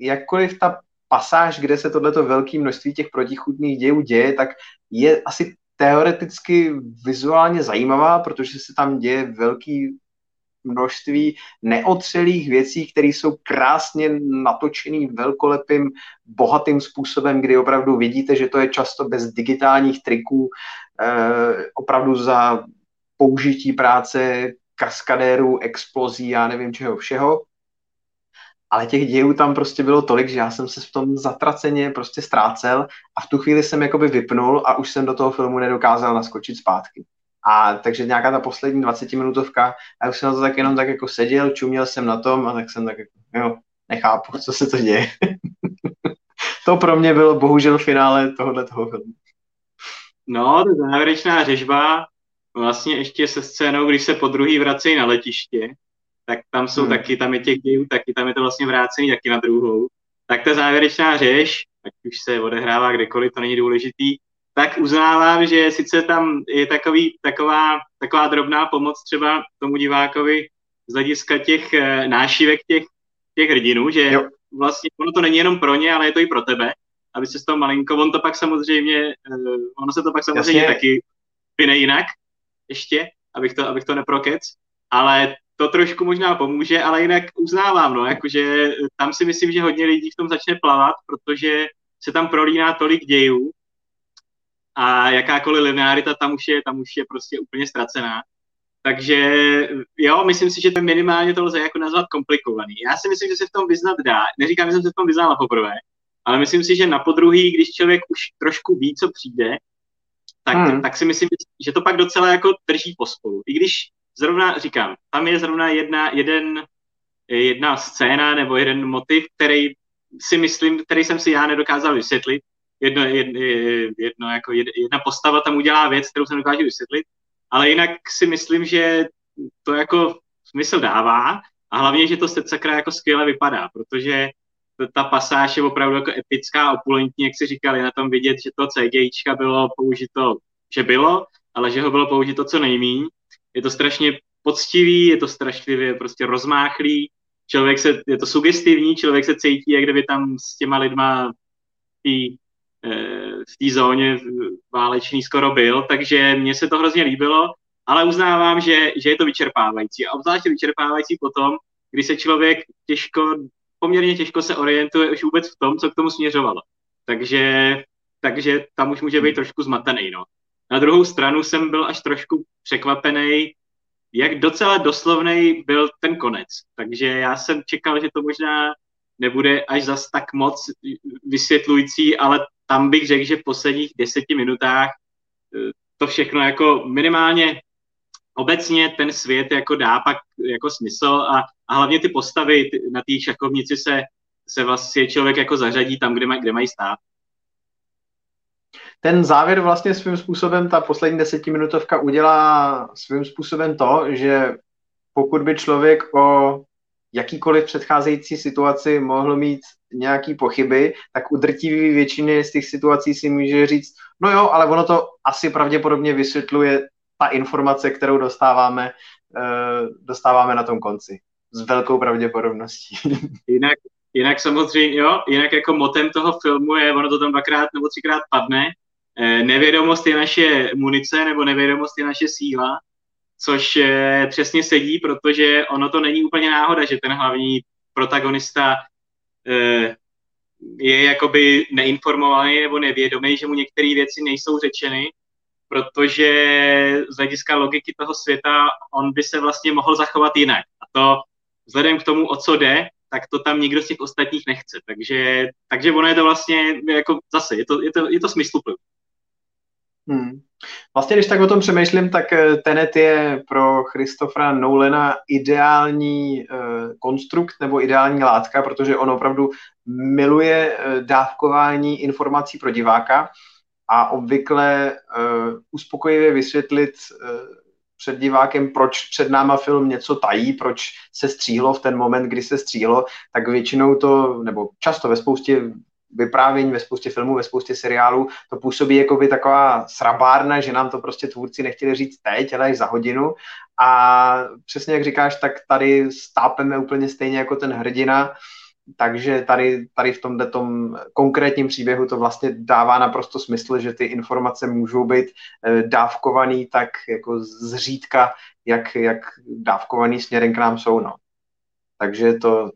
jakkoliv ta pasáž, kde se tohleto velké množství těch protichudných dějů děje, tak je asi teoreticky vizuálně zajímavá, protože se tam děje velký množství neotřelých věcí, které jsou krásně natočený velkolepým, bohatým způsobem, kdy opravdu vidíte, že to je často bez digitálních triků, eh, opravdu za použití práce kaskadérů, explozí, já nevím čeho všeho. Ale těch dějů tam prostě bylo tolik, že já jsem se v tom zatraceně prostě ztrácel a v tu chvíli jsem jakoby vypnul a už jsem do toho filmu nedokázal naskočit zpátky. A takže nějaká ta poslední 20 minutovka, a já už jsem na to tak jenom tak jako seděl, čuměl jsem na tom a tak jsem tak jako, jo, nechápu, co se to děje. to pro mě bylo bohužel finále tohohle toho filmu. No, to závěrečná řežba, vlastně ještě se scénou, když se po druhý vracejí na letiště, tak tam jsou hmm. taky, tam je těch dějů, taky tam je to vlastně vrácený taky na druhou. Tak ta závěrečná řež, ať už se odehrává kdekoliv, to není důležitý, tak uznávám, že sice tam je takový, taková, taková drobná pomoc třeba tomu divákovi z hlediska těch e, nášivek těch, těch hrdinů, že jo. vlastně ono to není jenom pro ně, ale je to i pro tebe, aby se z toho malinko, on to pak samozřejmě, e, ono se to pak samozřejmě Jasně. taky vyne jinak ještě, abych to, abych to neprokec, ale to trošku možná pomůže, ale jinak uznávám, no, jakože tam si myslím, že hodně lidí v tom začne plavat, protože se tam prolíná tolik dějů, a jakákoliv linearita tam už je, tam už je prostě úplně ztracená. Takže jo, myslím si, že to minimálně to lze jako nazvat komplikovaný. Já si myslím, že se v tom vyznat dá. Neříkám, že jsem se v tom vyznal poprvé, ale myslím si, že na podruhý, když člověk už trošku ví, co přijde, tak, hmm. tak si myslím, že to pak docela jako drží pospolu. I když zrovna, říkám, tam je zrovna jedna, jeden, jedna scéna nebo jeden motiv, který si myslím, který jsem si já nedokázal vysvětlit, jedno, jedno, jedno jako jedna postava tam udělá věc, kterou se dokáže vysvětlit, ale jinak si myslím, že to jako smysl dává a hlavně, že to sakra jako skvěle vypadá, protože ta pasáž je opravdu jako epická, opulentní, jak si říkali, na tom vidět, že to CGIčka bylo použito, že bylo, ale že ho bylo použito co nejmíň. je to strašně poctivý, je to strašlivě prostě rozmáchlý, člověk se, je to sugestivní, člověk se cítí, jak kdyby tam s těma lidma v té zóně váleční skoro byl, takže mně se to hrozně líbilo, ale uznávám, že, že je to vyčerpávající. A obzvláště vyčerpávající potom, kdy se člověk těžko, poměrně těžko se orientuje už vůbec v tom, co k tomu směřovalo. Takže, takže tam už může být trošku zmatený. No. Na druhou stranu jsem byl až trošku překvapený, jak docela doslovný byl ten konec. Takže já jsem čekal, že to možná nebude až zas tak moc vysvětlující, ale tam bych řekl, že v posledních deseti minutách eh, to všechno jako minimálně obecně ten svět jako dá pak jako smysl a, a hlavně ty postavy na té šachovnici se, se vlastně člověk jako zařadí tam, kde, maj, kde mají stát. Ten závěr vlastně svým způsobem, ta poslední desetiminutovka udělá svým způsobem to, že pokud by člověk o jakýkoliv předcházející situaci mohl mít nějaký pochyby, tak u drtivé většiny z těch situací si může říct, no jo, ale ono to asi pravděpodobně vysvětluje ta informace, kterou dostáváme, uh, dostáváme na tom konci. S velkou pravděpodobností. Jinak, jinak samozřejmě, jo, jinak jako motem toho filmu je, ono to tam dvakrát nebo třikrát padne, eh, nevědomost je naše munice, nebo nevědomost je naše síla, což eh, přesně sedí, protože ono to není úplně náhoda, že ten hlavní protagonista eh, je jakoby neinformovaný nebo nevědomý, že mu některé věci nejsou řečeny, protože z hlediska logiky toho světa on by se vlastně mohl zachovat jinak. A to vzhledem k tomu, o co jde, tak to tam nikdo z těch ostatních nechce. Takže, takže ono je to vlastně jako zase, je to, je to, je to smysluplné. Hmm. Vlastně, když tak o tom přemýšlím, tak eh, Tenet je pro Christophera Nolana ideální uh, konstrukt nebo ideální látka, protože on opravdu miluje uh, dávkování informací pro diváka a obvykle uspokojivě vysvětlit před divákem, proč před náma film něco tají, proč se stříhlo v ten moment, kdy se stříhlo, tak většinou to, nebo často ve spoustě vyprávění, ve spoustě filmů, ve spoustě seriálů, to působí jako by taková srabárna, že nám to prostě tvůrci nechtěli říct teď, ale až za hodinu. A přesně jak říkáš, tak tady stápeme úplně stejně jako ten hrdina, takže tady, tady v tomhle tom konkrétním příběhu to vlastně dává naprosto smysl, že ty informace můžou být eh, dávkovaný tak jako zřídka, jak, jak dávkovaný směrem k nám jsou. No. Takže to,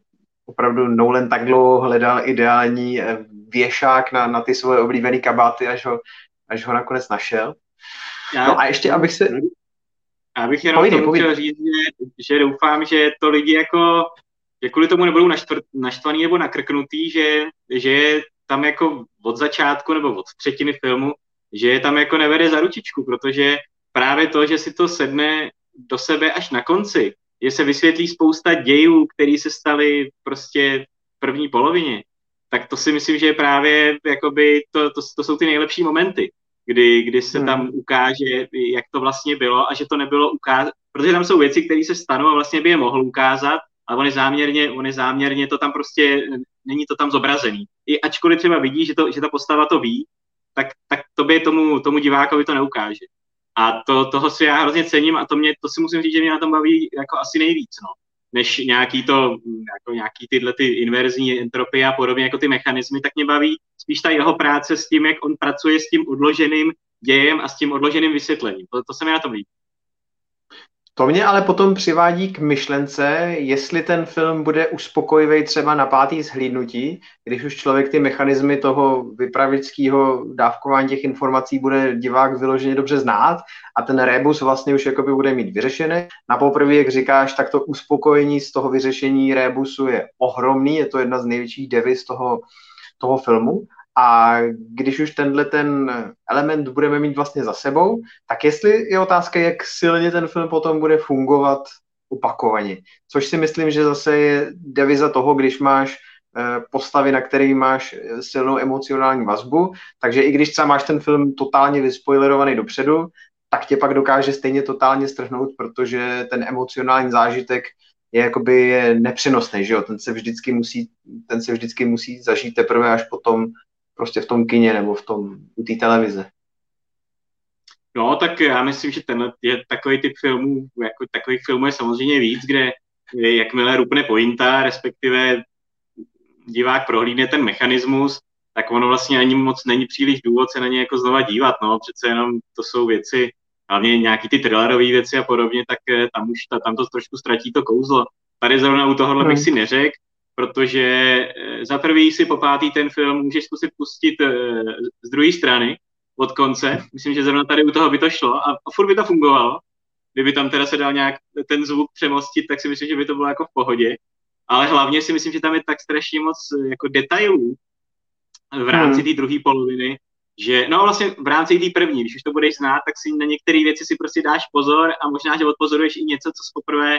opravdu Nolan tak dlouho hledal ideální eh, věšák na, na ty svoje oblíbené kabáty, až ho, až ho nakonec našel. Já, no a ještě, abych se... Já bych jenom povídej, tomu chtěl říct, že, že doufám, že to lidi jako, že kvůli tomu nebudou naštvr, naštvaný nebo nakrknutý, že, že je tam jako od začátku nebo od třetiny filmu, že je tam jako nevede za ručičku, protože právě to, že si to sedne do sebe až na konci, že se vysvětlí spousta dějů, které se staly prostě v první polovině, tak to si myslím, že je právě jakoby, to, to, to jsou ty nejlepší momenty, kdy, kdy se hmm. tam ukáže, jak to vlastně bylo a že to nebylo ukázat, protože tam jsou věci, které se stanou a vlastně by je mohl ukázat, ale on je záměrně, on je záměrně to tam prostě, není to tam zobrazený. I ačkoliv třeba vidí, že, to, že ta postava to ví, tak, tak to by tomu, tomu divákovi to neukáže. A to, toho si já hrozně cením a to, mě, to si musím říct, že mě na tom baví jako asi nejvíc, no. Než nějaký to, jako nějaký tyhle ty inverzní entropie a podobně, jako ty mechanismy, tak mě baví spíš ta jeho práce s tím, jak on pracuje s tím odloženým dějem a s tím odloženým vysvětlením. To, to se mi na tom líbí. To mě ale potom přivádí k myšlence, jestli ten film bude uspokojivý třeba na pátý zhlídnutí, když už člověk ty mechanismy toho vypravického dávkování těch informací bude divák vyloženě dobře znát a ten rebus vlastně už jakoby bude mít vyřešený. Na poprvé, jak říkáš, tak to uspokojení z toho vyřešení rebusu je ohromný, je to jedna z největších devis toho, toho filmu a když už tenhle ten element budeme mít vlastně za sebou, tak jestli je otázka, jak silně ten film potom bude fungovat opakovaně. Což si myslím, že zase je deviza toho, když máš eh, postavy, na který máš silnou emocionální vazbu, takže i když třeba máš ten film totálně vyspoilerovaný dopředu, tak tě pak dokáže stejně totálně strhnout, protože ten emocionální zážitek je jakoby nepřenosný, že jo? Ten se vždycky musí, ten se vždycky musí zažít teprve až potom prostě v tom kině nebo v tom, u té televize. No, tak já myslím, že ten je takový typ filmů, jako takových filmů je samozřejmě víc, kde jakmile rupne pointa, respektive divák prohlídne ten mechanismus, tak ono vlastně ani moc není příliš důvod se na ně jako znova dívat, no, přece jenom to jsou věci, hlavně nějaký ty thrillerové věci a podobně, tak eh, tam už ta, tam to trošku ztratí to kouzlo. Tady zrovna u tohohle bych hmm. si neřekl, protože eh, za prvý si po pátý ten film můžeš zkusit pustit eh, z druhé strany, od konce. Myslím, že zrovna tady u toho by to šlo a, furt by to fungovalo. Kdyby tam teda se dal nějak ten zvuk přemostit, tak si myslím, že by to bylo jako v pohodě. Ale hlavně si myslím, že tam je tak strašně moc jako detailů v rámci hmm. té druhé poloviny, že, no vlastně v rámci té první, když už to budeš znát, tak si na některé věci si prostě dáš pozor a možná, že odpozoruješ i něco, co jsi poprvé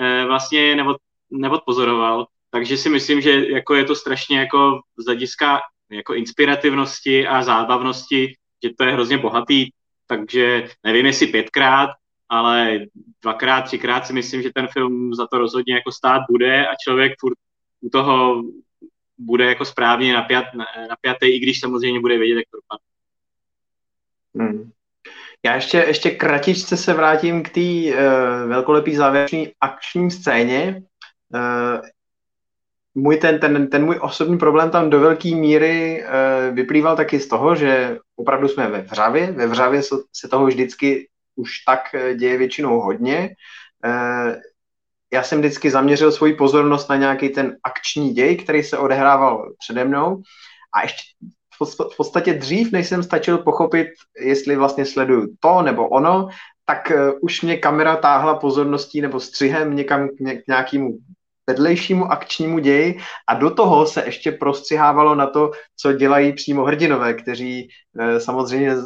eh, vlastně neod, neodpozoroval. Takže si myslím, že jako je to strašně jako z hlediska jako inspirativnosti a zábavnosti, že to je hrozně bohatý, takže nevím, jestli pětkrát, ale dvakrát, třikrát si myslím, že ten film za to rozhodně jako stát bude a člověk furt u toho bude jako správně napjat, napjatý, i když samozřejmě bude vědět, jak to dopadne. Hmm. Já ještě, ještě kratičce se vrátím k té uh, velkolepý závěrečné akční scéně. Uh, můj ten, ten, ten můj osobní problém tam do velké míry uh, vyplýval taky z toho, že opravdu jsme ve Vřavě. Ve Vřavě se, se toho vždycky už tak děje většinou hodně. Uh, já jsem vždycky zaměřil svoji pozornost na nějaký ten akční děj, který se odehrával přede mnou a ještě v podstatě dřív, než jsem stačil pochopit, jestli vlastně sleduju to nebo ono, tak už mě kamera táhla pozorností nebo střihem někam k, ně, k nějakému vedlejšímu akčnímu ději a do toho se ještě prostřihávalo na to, co dělají přímo hrdinové, kteří e, samozřejmě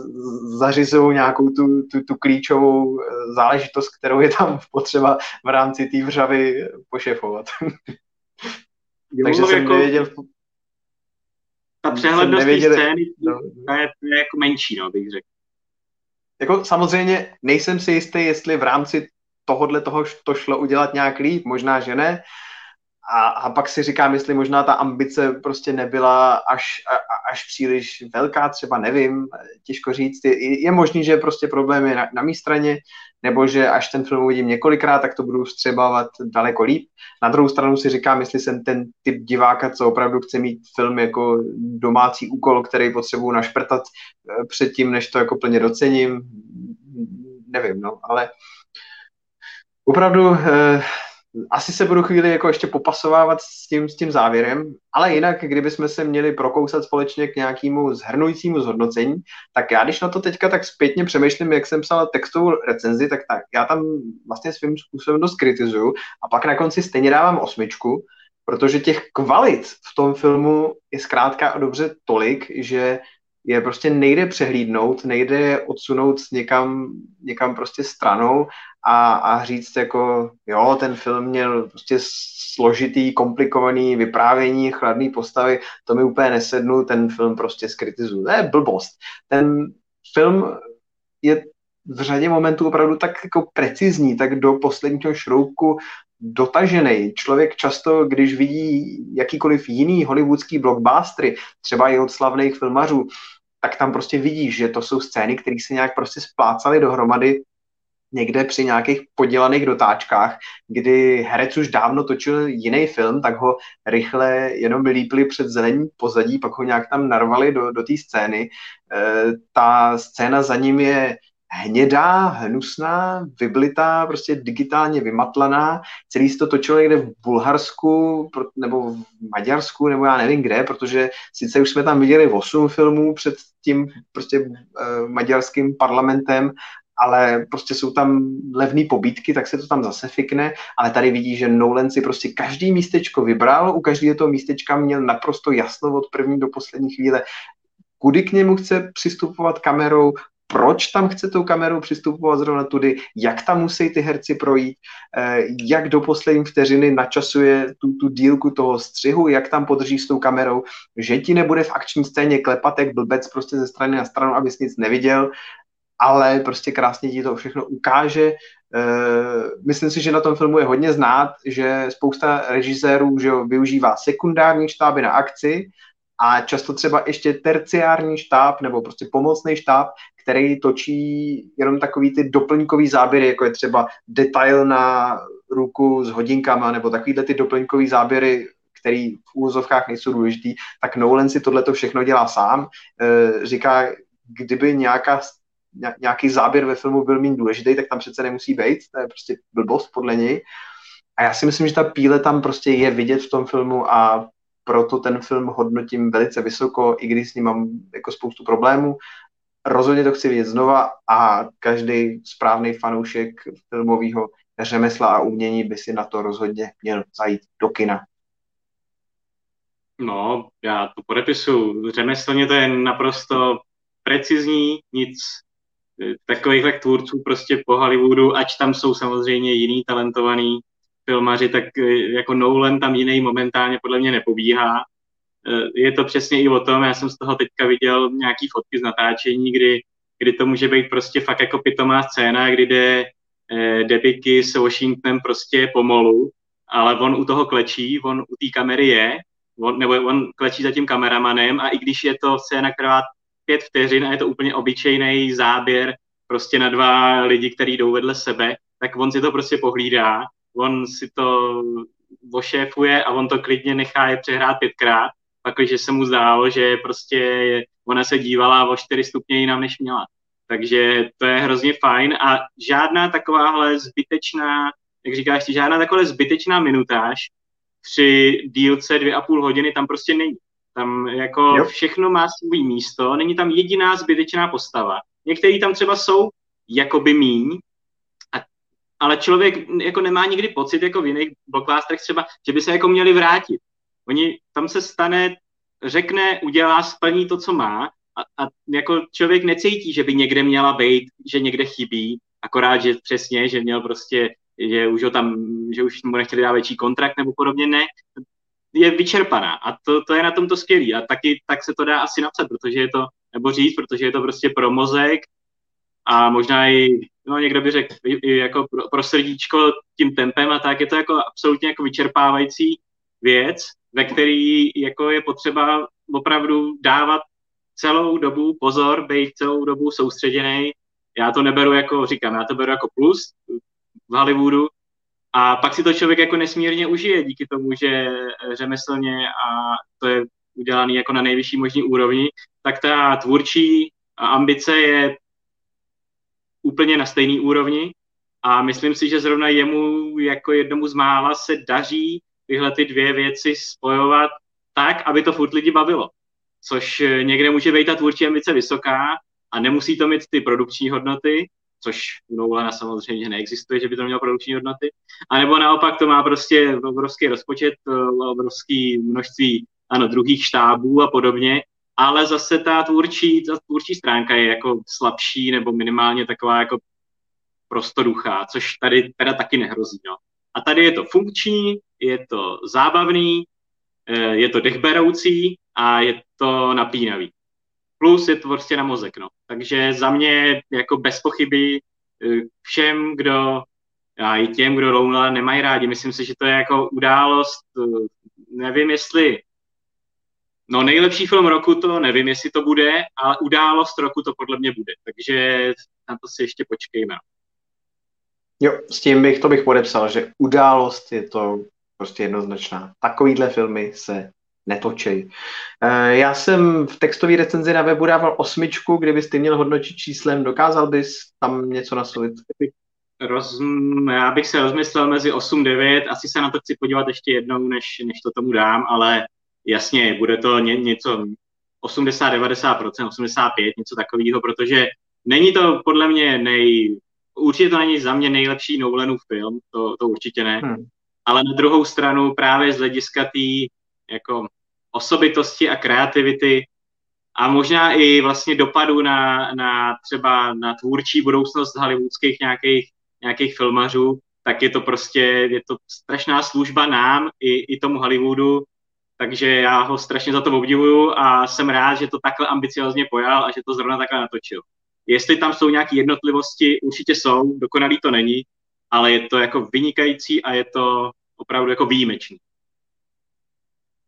zařizují nějakou tu, tu, tu klíčovou eh, záležitost, kterou je tam potřeba v rámci té vřavy pošefovat. Takže jsem jako... nevěděl... Ta přehlednost nevěděl... scény no. je, je jako menší, no, bych řekl. Jako samozřejmě nejsem si jistý, jestli v rámci tohodle toho to šlo udělat nějak líp, možná, že ne, a, a pak si říkám, jestli možná ta ambice prostě nebyla až, a, až příliš velká, třeba nevím, těžko říct. Je, je možný, že prostě problém je na, na mé straně, nebo že až ten film uvidím několikrát, tak to budu vstřebávat daleko líp. Na druhou stranu si říkám, jestli jsem ten typ diváka, co opravdu chce mít film jako domácí úkol, který potřebuju našprtat eh, předtím, než to jako plně docením, nevím, no, ale opravdu eh, asi se budu chvíli jako ještě popasovávat s tím, s tím závěrem, ale jinak, kdybychom se měli prokousat společně k nějakému zhrnujícímu zhodnocení, tak já když na to teďka tak zpětně přemýšlím, jak jsem psal textovou recenzi, tak, tak já tam vlastně svým způsobem dost kritizuju a pak na konci stejně dávám osmičku, protože těch kvalit v tom filmu je zkrátka a dobře tolik, že je prostě nejde přehlídnout, nejde odsunout někam, někam prostě stranou a, a říct jako, jo, ten film měl prostě složitý, komplikovaný vyprávění, chladný postavy, to mi úplně nesednu, ten film prostě skritizuju. To je blbost. Ten film je v řadě momentů opravdu tak jako precizní, tak do posledního šroubku dotažený. Člověk často, když vidí jakýkoliv jiný hollywoodský blockbustery, třeba i od slavných filmařů, tak tam prostě vidíš, že to jsou scény, které se nějak prostě splácaly dohromady někde při nějakých podělaných dotáčkách, kdy herec už dávno točil jiný film, tak ho rychle jenom lípli před zelení pozadí, pak ho nějak tam narvali do, do té scény. E, ta scéna za ním je hnědá, hnusná, vyblitá, prostě digitálně vymatlaná. Celý se to točilo někde v Bulharsku nebo v Maďarsku, nebo já nevím kde, protože sice už jsme tam viděli 8 filmů před tím prostě uh, maďarským parlamentem, ale prostě jsou tam levné pobídky, tak se to tam zase fikne, ale tady vidí, že Nolan si prostě každý místečko vybral, u každého toho místečka měl naprosto jasno od první do poslední chvíle, kudy k němu chce přistupovat kamerou, proč tam chce tou kamerou přistupovat zrovna tudy, jak tam musí ty herci projít, eh, jak do poslední vteřiny načasuje tu, tu dílku toho střihu, jak tam podrží s tou kamerou, že ti nebude v akční scéně klepat jak blbec prostě ze strany na stranu, abys nic neviděl, ale prostě krásně ti to všechno ukáže. Eh, myslím si, že na tom filmu je hodně znát, že spousta režisérů že využívá sekundární štáby na akci, a často třeba ještě terciární štáb nebo prostě pomocný štáb, který točí jenom takový ty doplňkový záběry, jako je třeba detail na ruku s hodinkama nebo takovýhle ty doplňkový záběry, který v úvozovkách nejsou důležitý, tak Nolan si tohle všechno dělá sám. E, říká, kdyby nějaká nějaký záběr ve filmu byl méně důležitý, tak tam přece nemusí být, to je prostě blbost podle něj. A já si myslím, že ta píle tam prostě je vidět v tom filmu a proto ten film hodnotím velice vysoko, i když s ním mám jako spoustu problémů. Rozhodně to chci vidět znova a každý správný fanoušek filmového řemesla a umění by si na to rozhodně měl zajít do kina. No, já to podepisuju. Řemeslně to je naprosto precizní, nic takovýchhle tvůrců prostě po Hollywoodu, ať tam jsou samozřejmě jiný talentovaný filmaři, tak eh, jako Nolan tam jiný momentálně podle mě nepobíhá. Eh, je to přesně i o tom, já jsem z toho teďka viděl nějaký fotky z natáčení, kdy, kdy to může být prostě fakt jako pitomá scéna, kdy jde eh, Debiky s Washingtonem prostě pomolu, ale on u toho klečí, on u té kamery je, on, nebo on klečí za tím kameramanem a i když je to scéna, která pět vteřin a je to úplně obyčejný záběr prostě na dva lidi, kteří jdou vedle sebe, tak on si to prostě pohlídá, on si to ošéfuje a on to klidně nechá je přehrát pětkrát, pak když se mu zdálo, že prostě ona se dívala o čtyři stupně jinam, než měla. Takže to je hrozně fajn a žádná takováhle zbytečná, jak říkáš ty, žádná takováhle zbytečná minutáž při dílce dvě a půl hodiny tam prostě není. Tam jako jo. všechno má svůj místo, není tam jediná zbytečná postava. Některý tam třeba jsou jakoby míň, ale člověk jako nemá nikdy pocit, jako v jiných blockbusterech třeba, že by se jako měli vrátit. Oni, tam se stane, řekne, udělá, splní to, co má a, a jako člověk necítí, že by někde měla být, že někde chybí, akorát, že přesně, že měl prostě že už ho tam, že už mu nechtěli dát větší kontrakt nebo podobně, ne je vyčerpaná a to, to je na tom to skvělý a taky tak se to dá asi napsat, protože je to, nebo říct, protože je to prostě pro mozek a možná i, no někdo by řekl, jako pro, pro srdíčko tím tempem a tak je to jako absolutně jako vyčerpávající věc, ve který jako je potřeba opravdu dávat celou dobu pozor, být celou dobu soustředěný. Já to neberu jako, říkám, já to beru jako plus v Hollywoodu, a pak si to člověk jako nesmírně užije díky tomu, že řemeslně a to je udělaný jako na nejvyšší možný úrovni, tak ta tvůrčí ambice je úplně na stejný úrovni a myslím si, že zrovna jemu jako jednomu z mála se daří tyhle ty dvě věci spojovat tak, aby to furt lidi bavilo. Což někde může být ta tvůrčí ambice vysoká a nemusí to mít ty produkční hodnoty, což u Nolana samozřejmě neexistuje, že by to mělo produkční hodnoty. A nebo naopak to má prostě obrovský rozpočet, obrovský množství ano, druhých štábů a podobně, ale zase ta tvůrčí, ta tvůrčí stránka je jako slabší nebo minimálně taková jako prostoduchá, což tady teda taky nehrozí. No. A tady je to funkční, je to zábavný, eh, je to dechberoucí a je to napínavý plus je to prostě na mozek, no. Takže za mě jako bez pochyby eh, všem, kdo a i těm, kdo Lounela nemají rádi, myslím si, že to je jako událost, eh, nevím jestli No nejlepší film roku to nevím, jestli to bude, ale událost roku to podle mě bude. Takže na to si ještě počkejme. Jo, s tím bych to bych podepsal, že událost je to prostě jednoznačná. Takovýhle filmy se netočej. Eh, já jsem v textové recenzi na webu dával osmičku, kdybys ty měl hodnotit číslem, dokázal bys tam něco naslovit? Roz, já bych se rozmyslel mezi 8-9, asi se na to chci podívat ještě jednou, než, než to tomu dám, ale jasně, bude to ně, něco 80-90%, 85, něco takového, protože není to podle mě nej, určitě to není za mě nejlepší Nolanův film, to, to určitě ne, hmm. ale na druhou stranu právě z hlediska té jako osobitosti a kreativity a možná i vlastně dopadu na, na třeba na tvůrčí budoucnost hollywoodských nějakých, nějakých filmařů, tak je to prostě, je to strašná služba nám i, i tomu Hollywoodu, takže já ho strašně za to obdivuju a jsem rád, že to takhle ambiciozně pojal a že to zrovna takhle natočil. Jestli tam jsou nějaké jednotlivosti, určitě jsou, dokonalý to není, ale je to jako vynikající a je to opravdu jako výjimečný.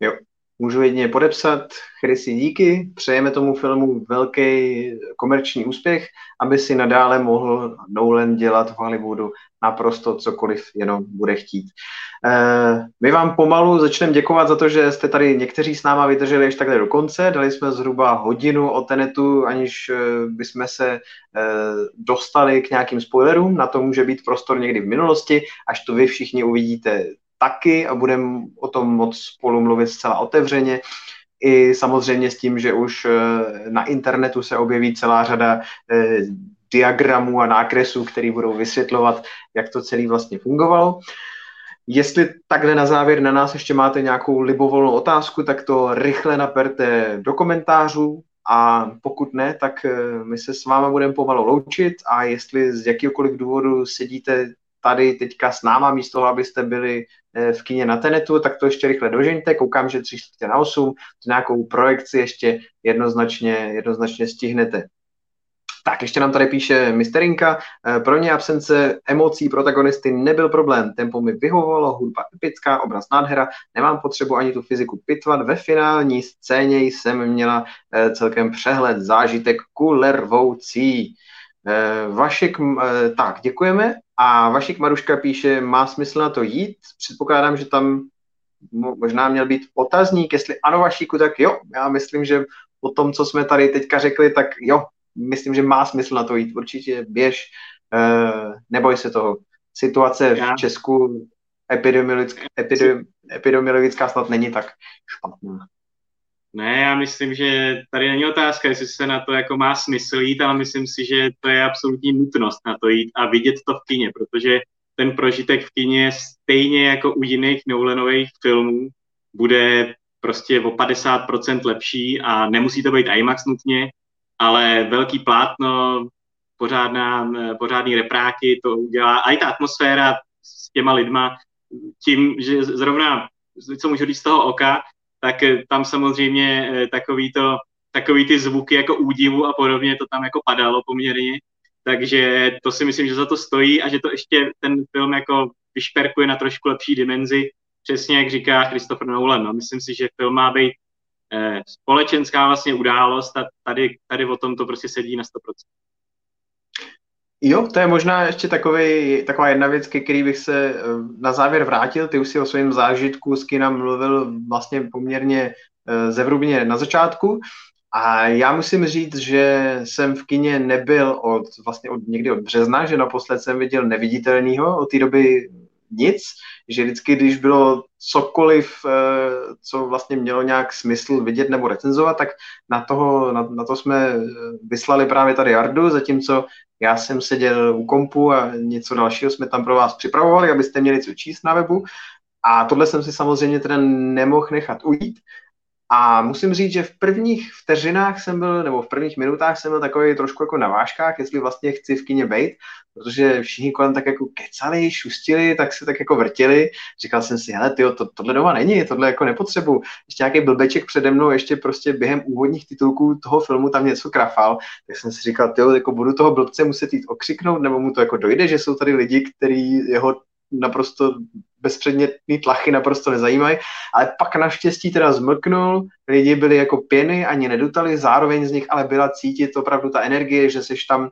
Jo, můžu jedině podepsat. Chrisi, díky. Přejeme tomu filmu velký komerční úspěch, aby si nadále mohl Nolan dělat v Hollywoodu naprosto cokoliv jenom bude chtít. Eh, my vám pomalu začneme děkovat za to, že jste tady někteří s náma vydrželi ještě takhle do konce. Dali jsme zhruba hodinu o Tenetu, aniž eh, bychom se eh, dostali k nějakým spoilerům. Na to může být prostor někdy v minulosti, až to vy všichni uvidíte taky a budeme o tom moc spolu mluvit zcela otevřeně. I samozřejmě s tím, že už na internetu se objeví celá řada diagramů a nákresů, které budou vysvětlovat, jak to celé vlastně fungovalo. Jestli takhle na závěr na nás ještě máte nějakou libovolnou otázku, tak to rychle naperte do komentářů a pokud ne, tak eh, my se s váma budeme pomalu loučit a jestli z jakýkoliv důvodu sedíte tady teďka s náma místo toho, abyste byli eh, v kině na Tenetu, tak to ještě rychle dožeňte. Koukám, že tři na 8, nějakou projekci ještě jednoznačně, jednoznačně stihnete. Tak, ještě nám tady píše Misterinka. Eh, pro ně absence emocí protagonisty nebyl problém. Tempo mi vyhovovalo, hudba epická, obraz nádhera. Nemám potřebu ani tu fyziku pitvat. Ve finální scéně jsem měla eh, celkem přehled, zážitek kulervoucí. Eh, Vašek, tak, děkujeme. A Vašek Maruška píše, má smysl na to jít? Předpokládám, že tam možná měl být otazník, jestli ano Vašíku, tak jo, já myslím, že po tom, co jsme tady teďka řekli, tak jo, myslím, že má smysl na to jít. Určitě běž, uh, neboj se toho. Situace v Česku epidemiologická, epidemi, epidemiologická snad není tak špatná. Ne, já myslím, že tady není otázka, jestli se na to jako má smysl jít, ale myslím si, že to je absolutní nutnost na to jít a vidět to v kině, protože ten prožitek v kině stejně jako u jiných Nolanových filmů bude prostě o 50% lepší a nemusí to být IMAX nutně, ale velký plátno, pořádná, pořádný repráky to udělá. A i ta atmosféra s těma lidma, tím, že zrovna, co můžu říct z toho oka, tak tam samozřejmě eh, takový, to, takový ty zvuky jako údivu a podobně, to tam jako padalo poměrně. Takže to si myslím, že za to stojí a že to ještě ten film jako vyšperkuje na trošku lepší dimenzi, přesně jak říká Christopher Nolan. No. Myslím si, že film má být eh, společenská vlastně událost a tady, tady o tom to prostě sedí na 100%. Jo, to je možná ještě takový, taková jedna věc, ke který bych se eh, na závěr vrátil. Ty už si o svém zážitku s kinem mluvil vlastně poměrně eh, zevrubně na začátku. A já musím říct, že jsem v kině nebyl od, vlastně od někdy od března, že naposled jsem viděl neviditelného, od té doby nic, že vždycky, když bylo cokoliv, eh, co vlastně mělo nějak smysl vidět nebo recenzovat, tak na, toho, na, na to jsme eh, vyslali právě tady Jardu, zatímco já jsem seděl u kompu a něco dalšího jsme tam pro vás připravovali, abyste měli co číst na webu. A tohle jsem si samozřejmě teda nemohl nechat ujít, a musím říct, že v prvních vteřinách jsem byl, nebo v prvních minutách jsem byl takový trošku jako na váškách, jestli vlastně chci v kině bejt, protože všichni kolem tak jako kecali, šustili, tak se tak jako vrtili. Říkal jsem si, hele, tyjo, to, tohle doma není, tohle jako nepotřebuju. Ještě nějaký blbeček přede mnou, ještě prostě během úvodních titulků toho filmu tam něco krafal, tak jsem si říkal, tyjo, jako budu toho blbce muset jít okřiknout, nebo mu to jako dojde, že jsou tady lidi, kteří jeho naprosto bezpředmětný tlachy naprosto nezajímají, ale pak naštěstí teda zmlknul, lidi byli jako pěny, ani nedutali, zároveň z nich ale byla cítit opravdu ta energie, že jsi tam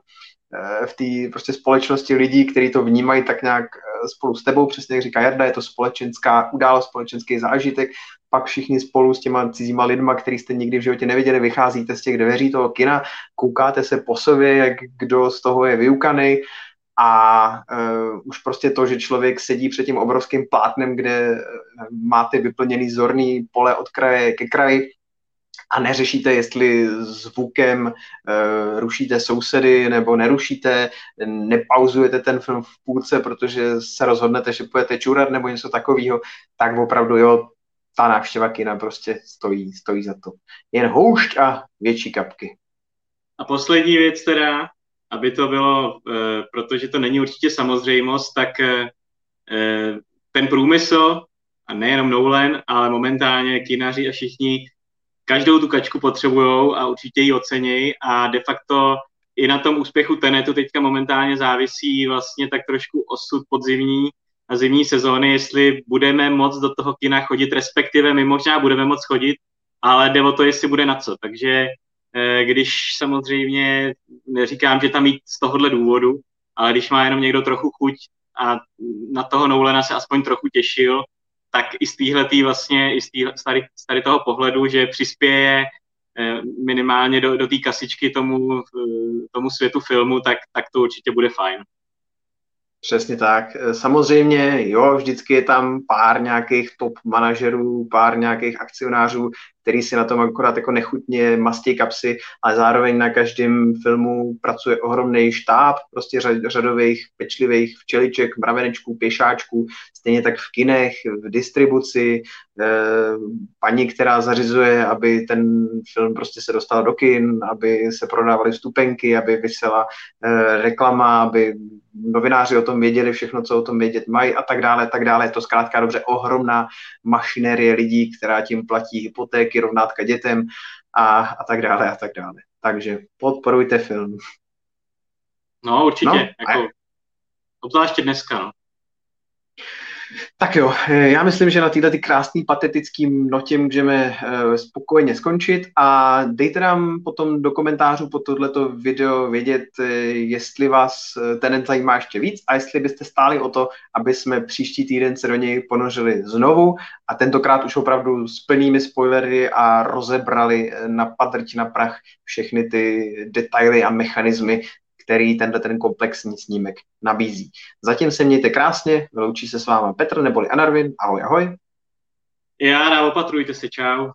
eh, v té prostě společnosti lidí, kteří to vnímají tak nějak eh, spolu s tebou, přesně jak říká Jarda, je to společenská událost, společenský zážitek, pak všichni spolu s těma cizíma lidma, který jste nikdy v životě neviděli, vycházíte z těch dveří toho kina, koukáte se po sobě, jak kdo z toho je vyukaný, a uh, už prostě to, že člověk sedí před tím obrovským plátnem, kde uh, máte vyplněný zorný pole od kraje ke kraji a neřešíte, jestli zvukem uh, rušíte sousedy nebo nerušíte, nepauzujete ten film v půlce, protože se rozhodnete, že půjdete čurat nebo něco takového, tak opravdu jo, ta návštěva kina prostě stojí, stojí za to. Jen houšť a větší kapky. A poslední věc teda, aby to bylo, eh, protože to není určitě samozřejmost, tak eh, eh, ten průmysl, a nejenom Nolan, ale momentálně kinaři a všichni, každou tu kačku potřebují a určitě ji ocenějí a de facto i na tom úspěchu Tenetu teďka momentálně závisí vlastně tak trošku osud podzimní na zimní sezóny, jestli budeme moc do toho kina chodit, respektive my možná budeme moc chodit, ale jde o to, jestli bude na co. Takže když samozřejmě neříkám, že tam jít z tohohle důvodu, ale když má jenom někdo trochu chuť a na toho Nolana se aspoň trochu těšil, tak i z téhletý vlastně, i z, tý, z, tady, z tady toho pohledu, že přispěje eh, minimálně do, do té kasičky tomu, tomu světu filmu, tak, tak to určitě bude fajn. Přesně tak. Samozřejmě, jo, vždycky je tam pár nějakých top manažerů, pár nějakých akcionářů, který si na tom akorát jako nechutně mastí kapsy, ale zároveň na každém filmu pracuje ohromný štáb, prostě řadových, pečlivých včeliček, mravenečků, pěšáčků, stejně tak v kinech, v distribuci, eh, paní, která zařizuje, aby ten film prostě se dostal do kin, aby se prodávaly vstupenky, aby vysela eh, reklama, aby novináři o tom věděli všechno, co o tom vědět mají a tak dále, tak dále. Je to zkrátka dobře ohromná mašinérie lidí, která tím platí hypotéky, rovnátka dětem a, a tak dále a tak dále. Takže podporujte film. No, určitě. No, jako, obzvláště dneska, no. Tak jo, eh, já myslím, že na této ty krásný patetický notě můžeme eh, spokojeně skončit a dejte nám potom do komentářů po tohleto video vědět, eh, jestli vás ten zajímá ještě víc a jestli byste stáli o to, aby jsme příští týden se do něj ponořili znovu a tentokrát už opravdu s plnými spoilery a rozebrali na padrť na prach všechny ty detaily a mechanismy, který tenhle ten komplexní snímek nabízí. Zatím se mějte krásně, vyloučí se s váma Petr neboli Anarvin, ahoj ahoj. Já, opatrujte se, čau.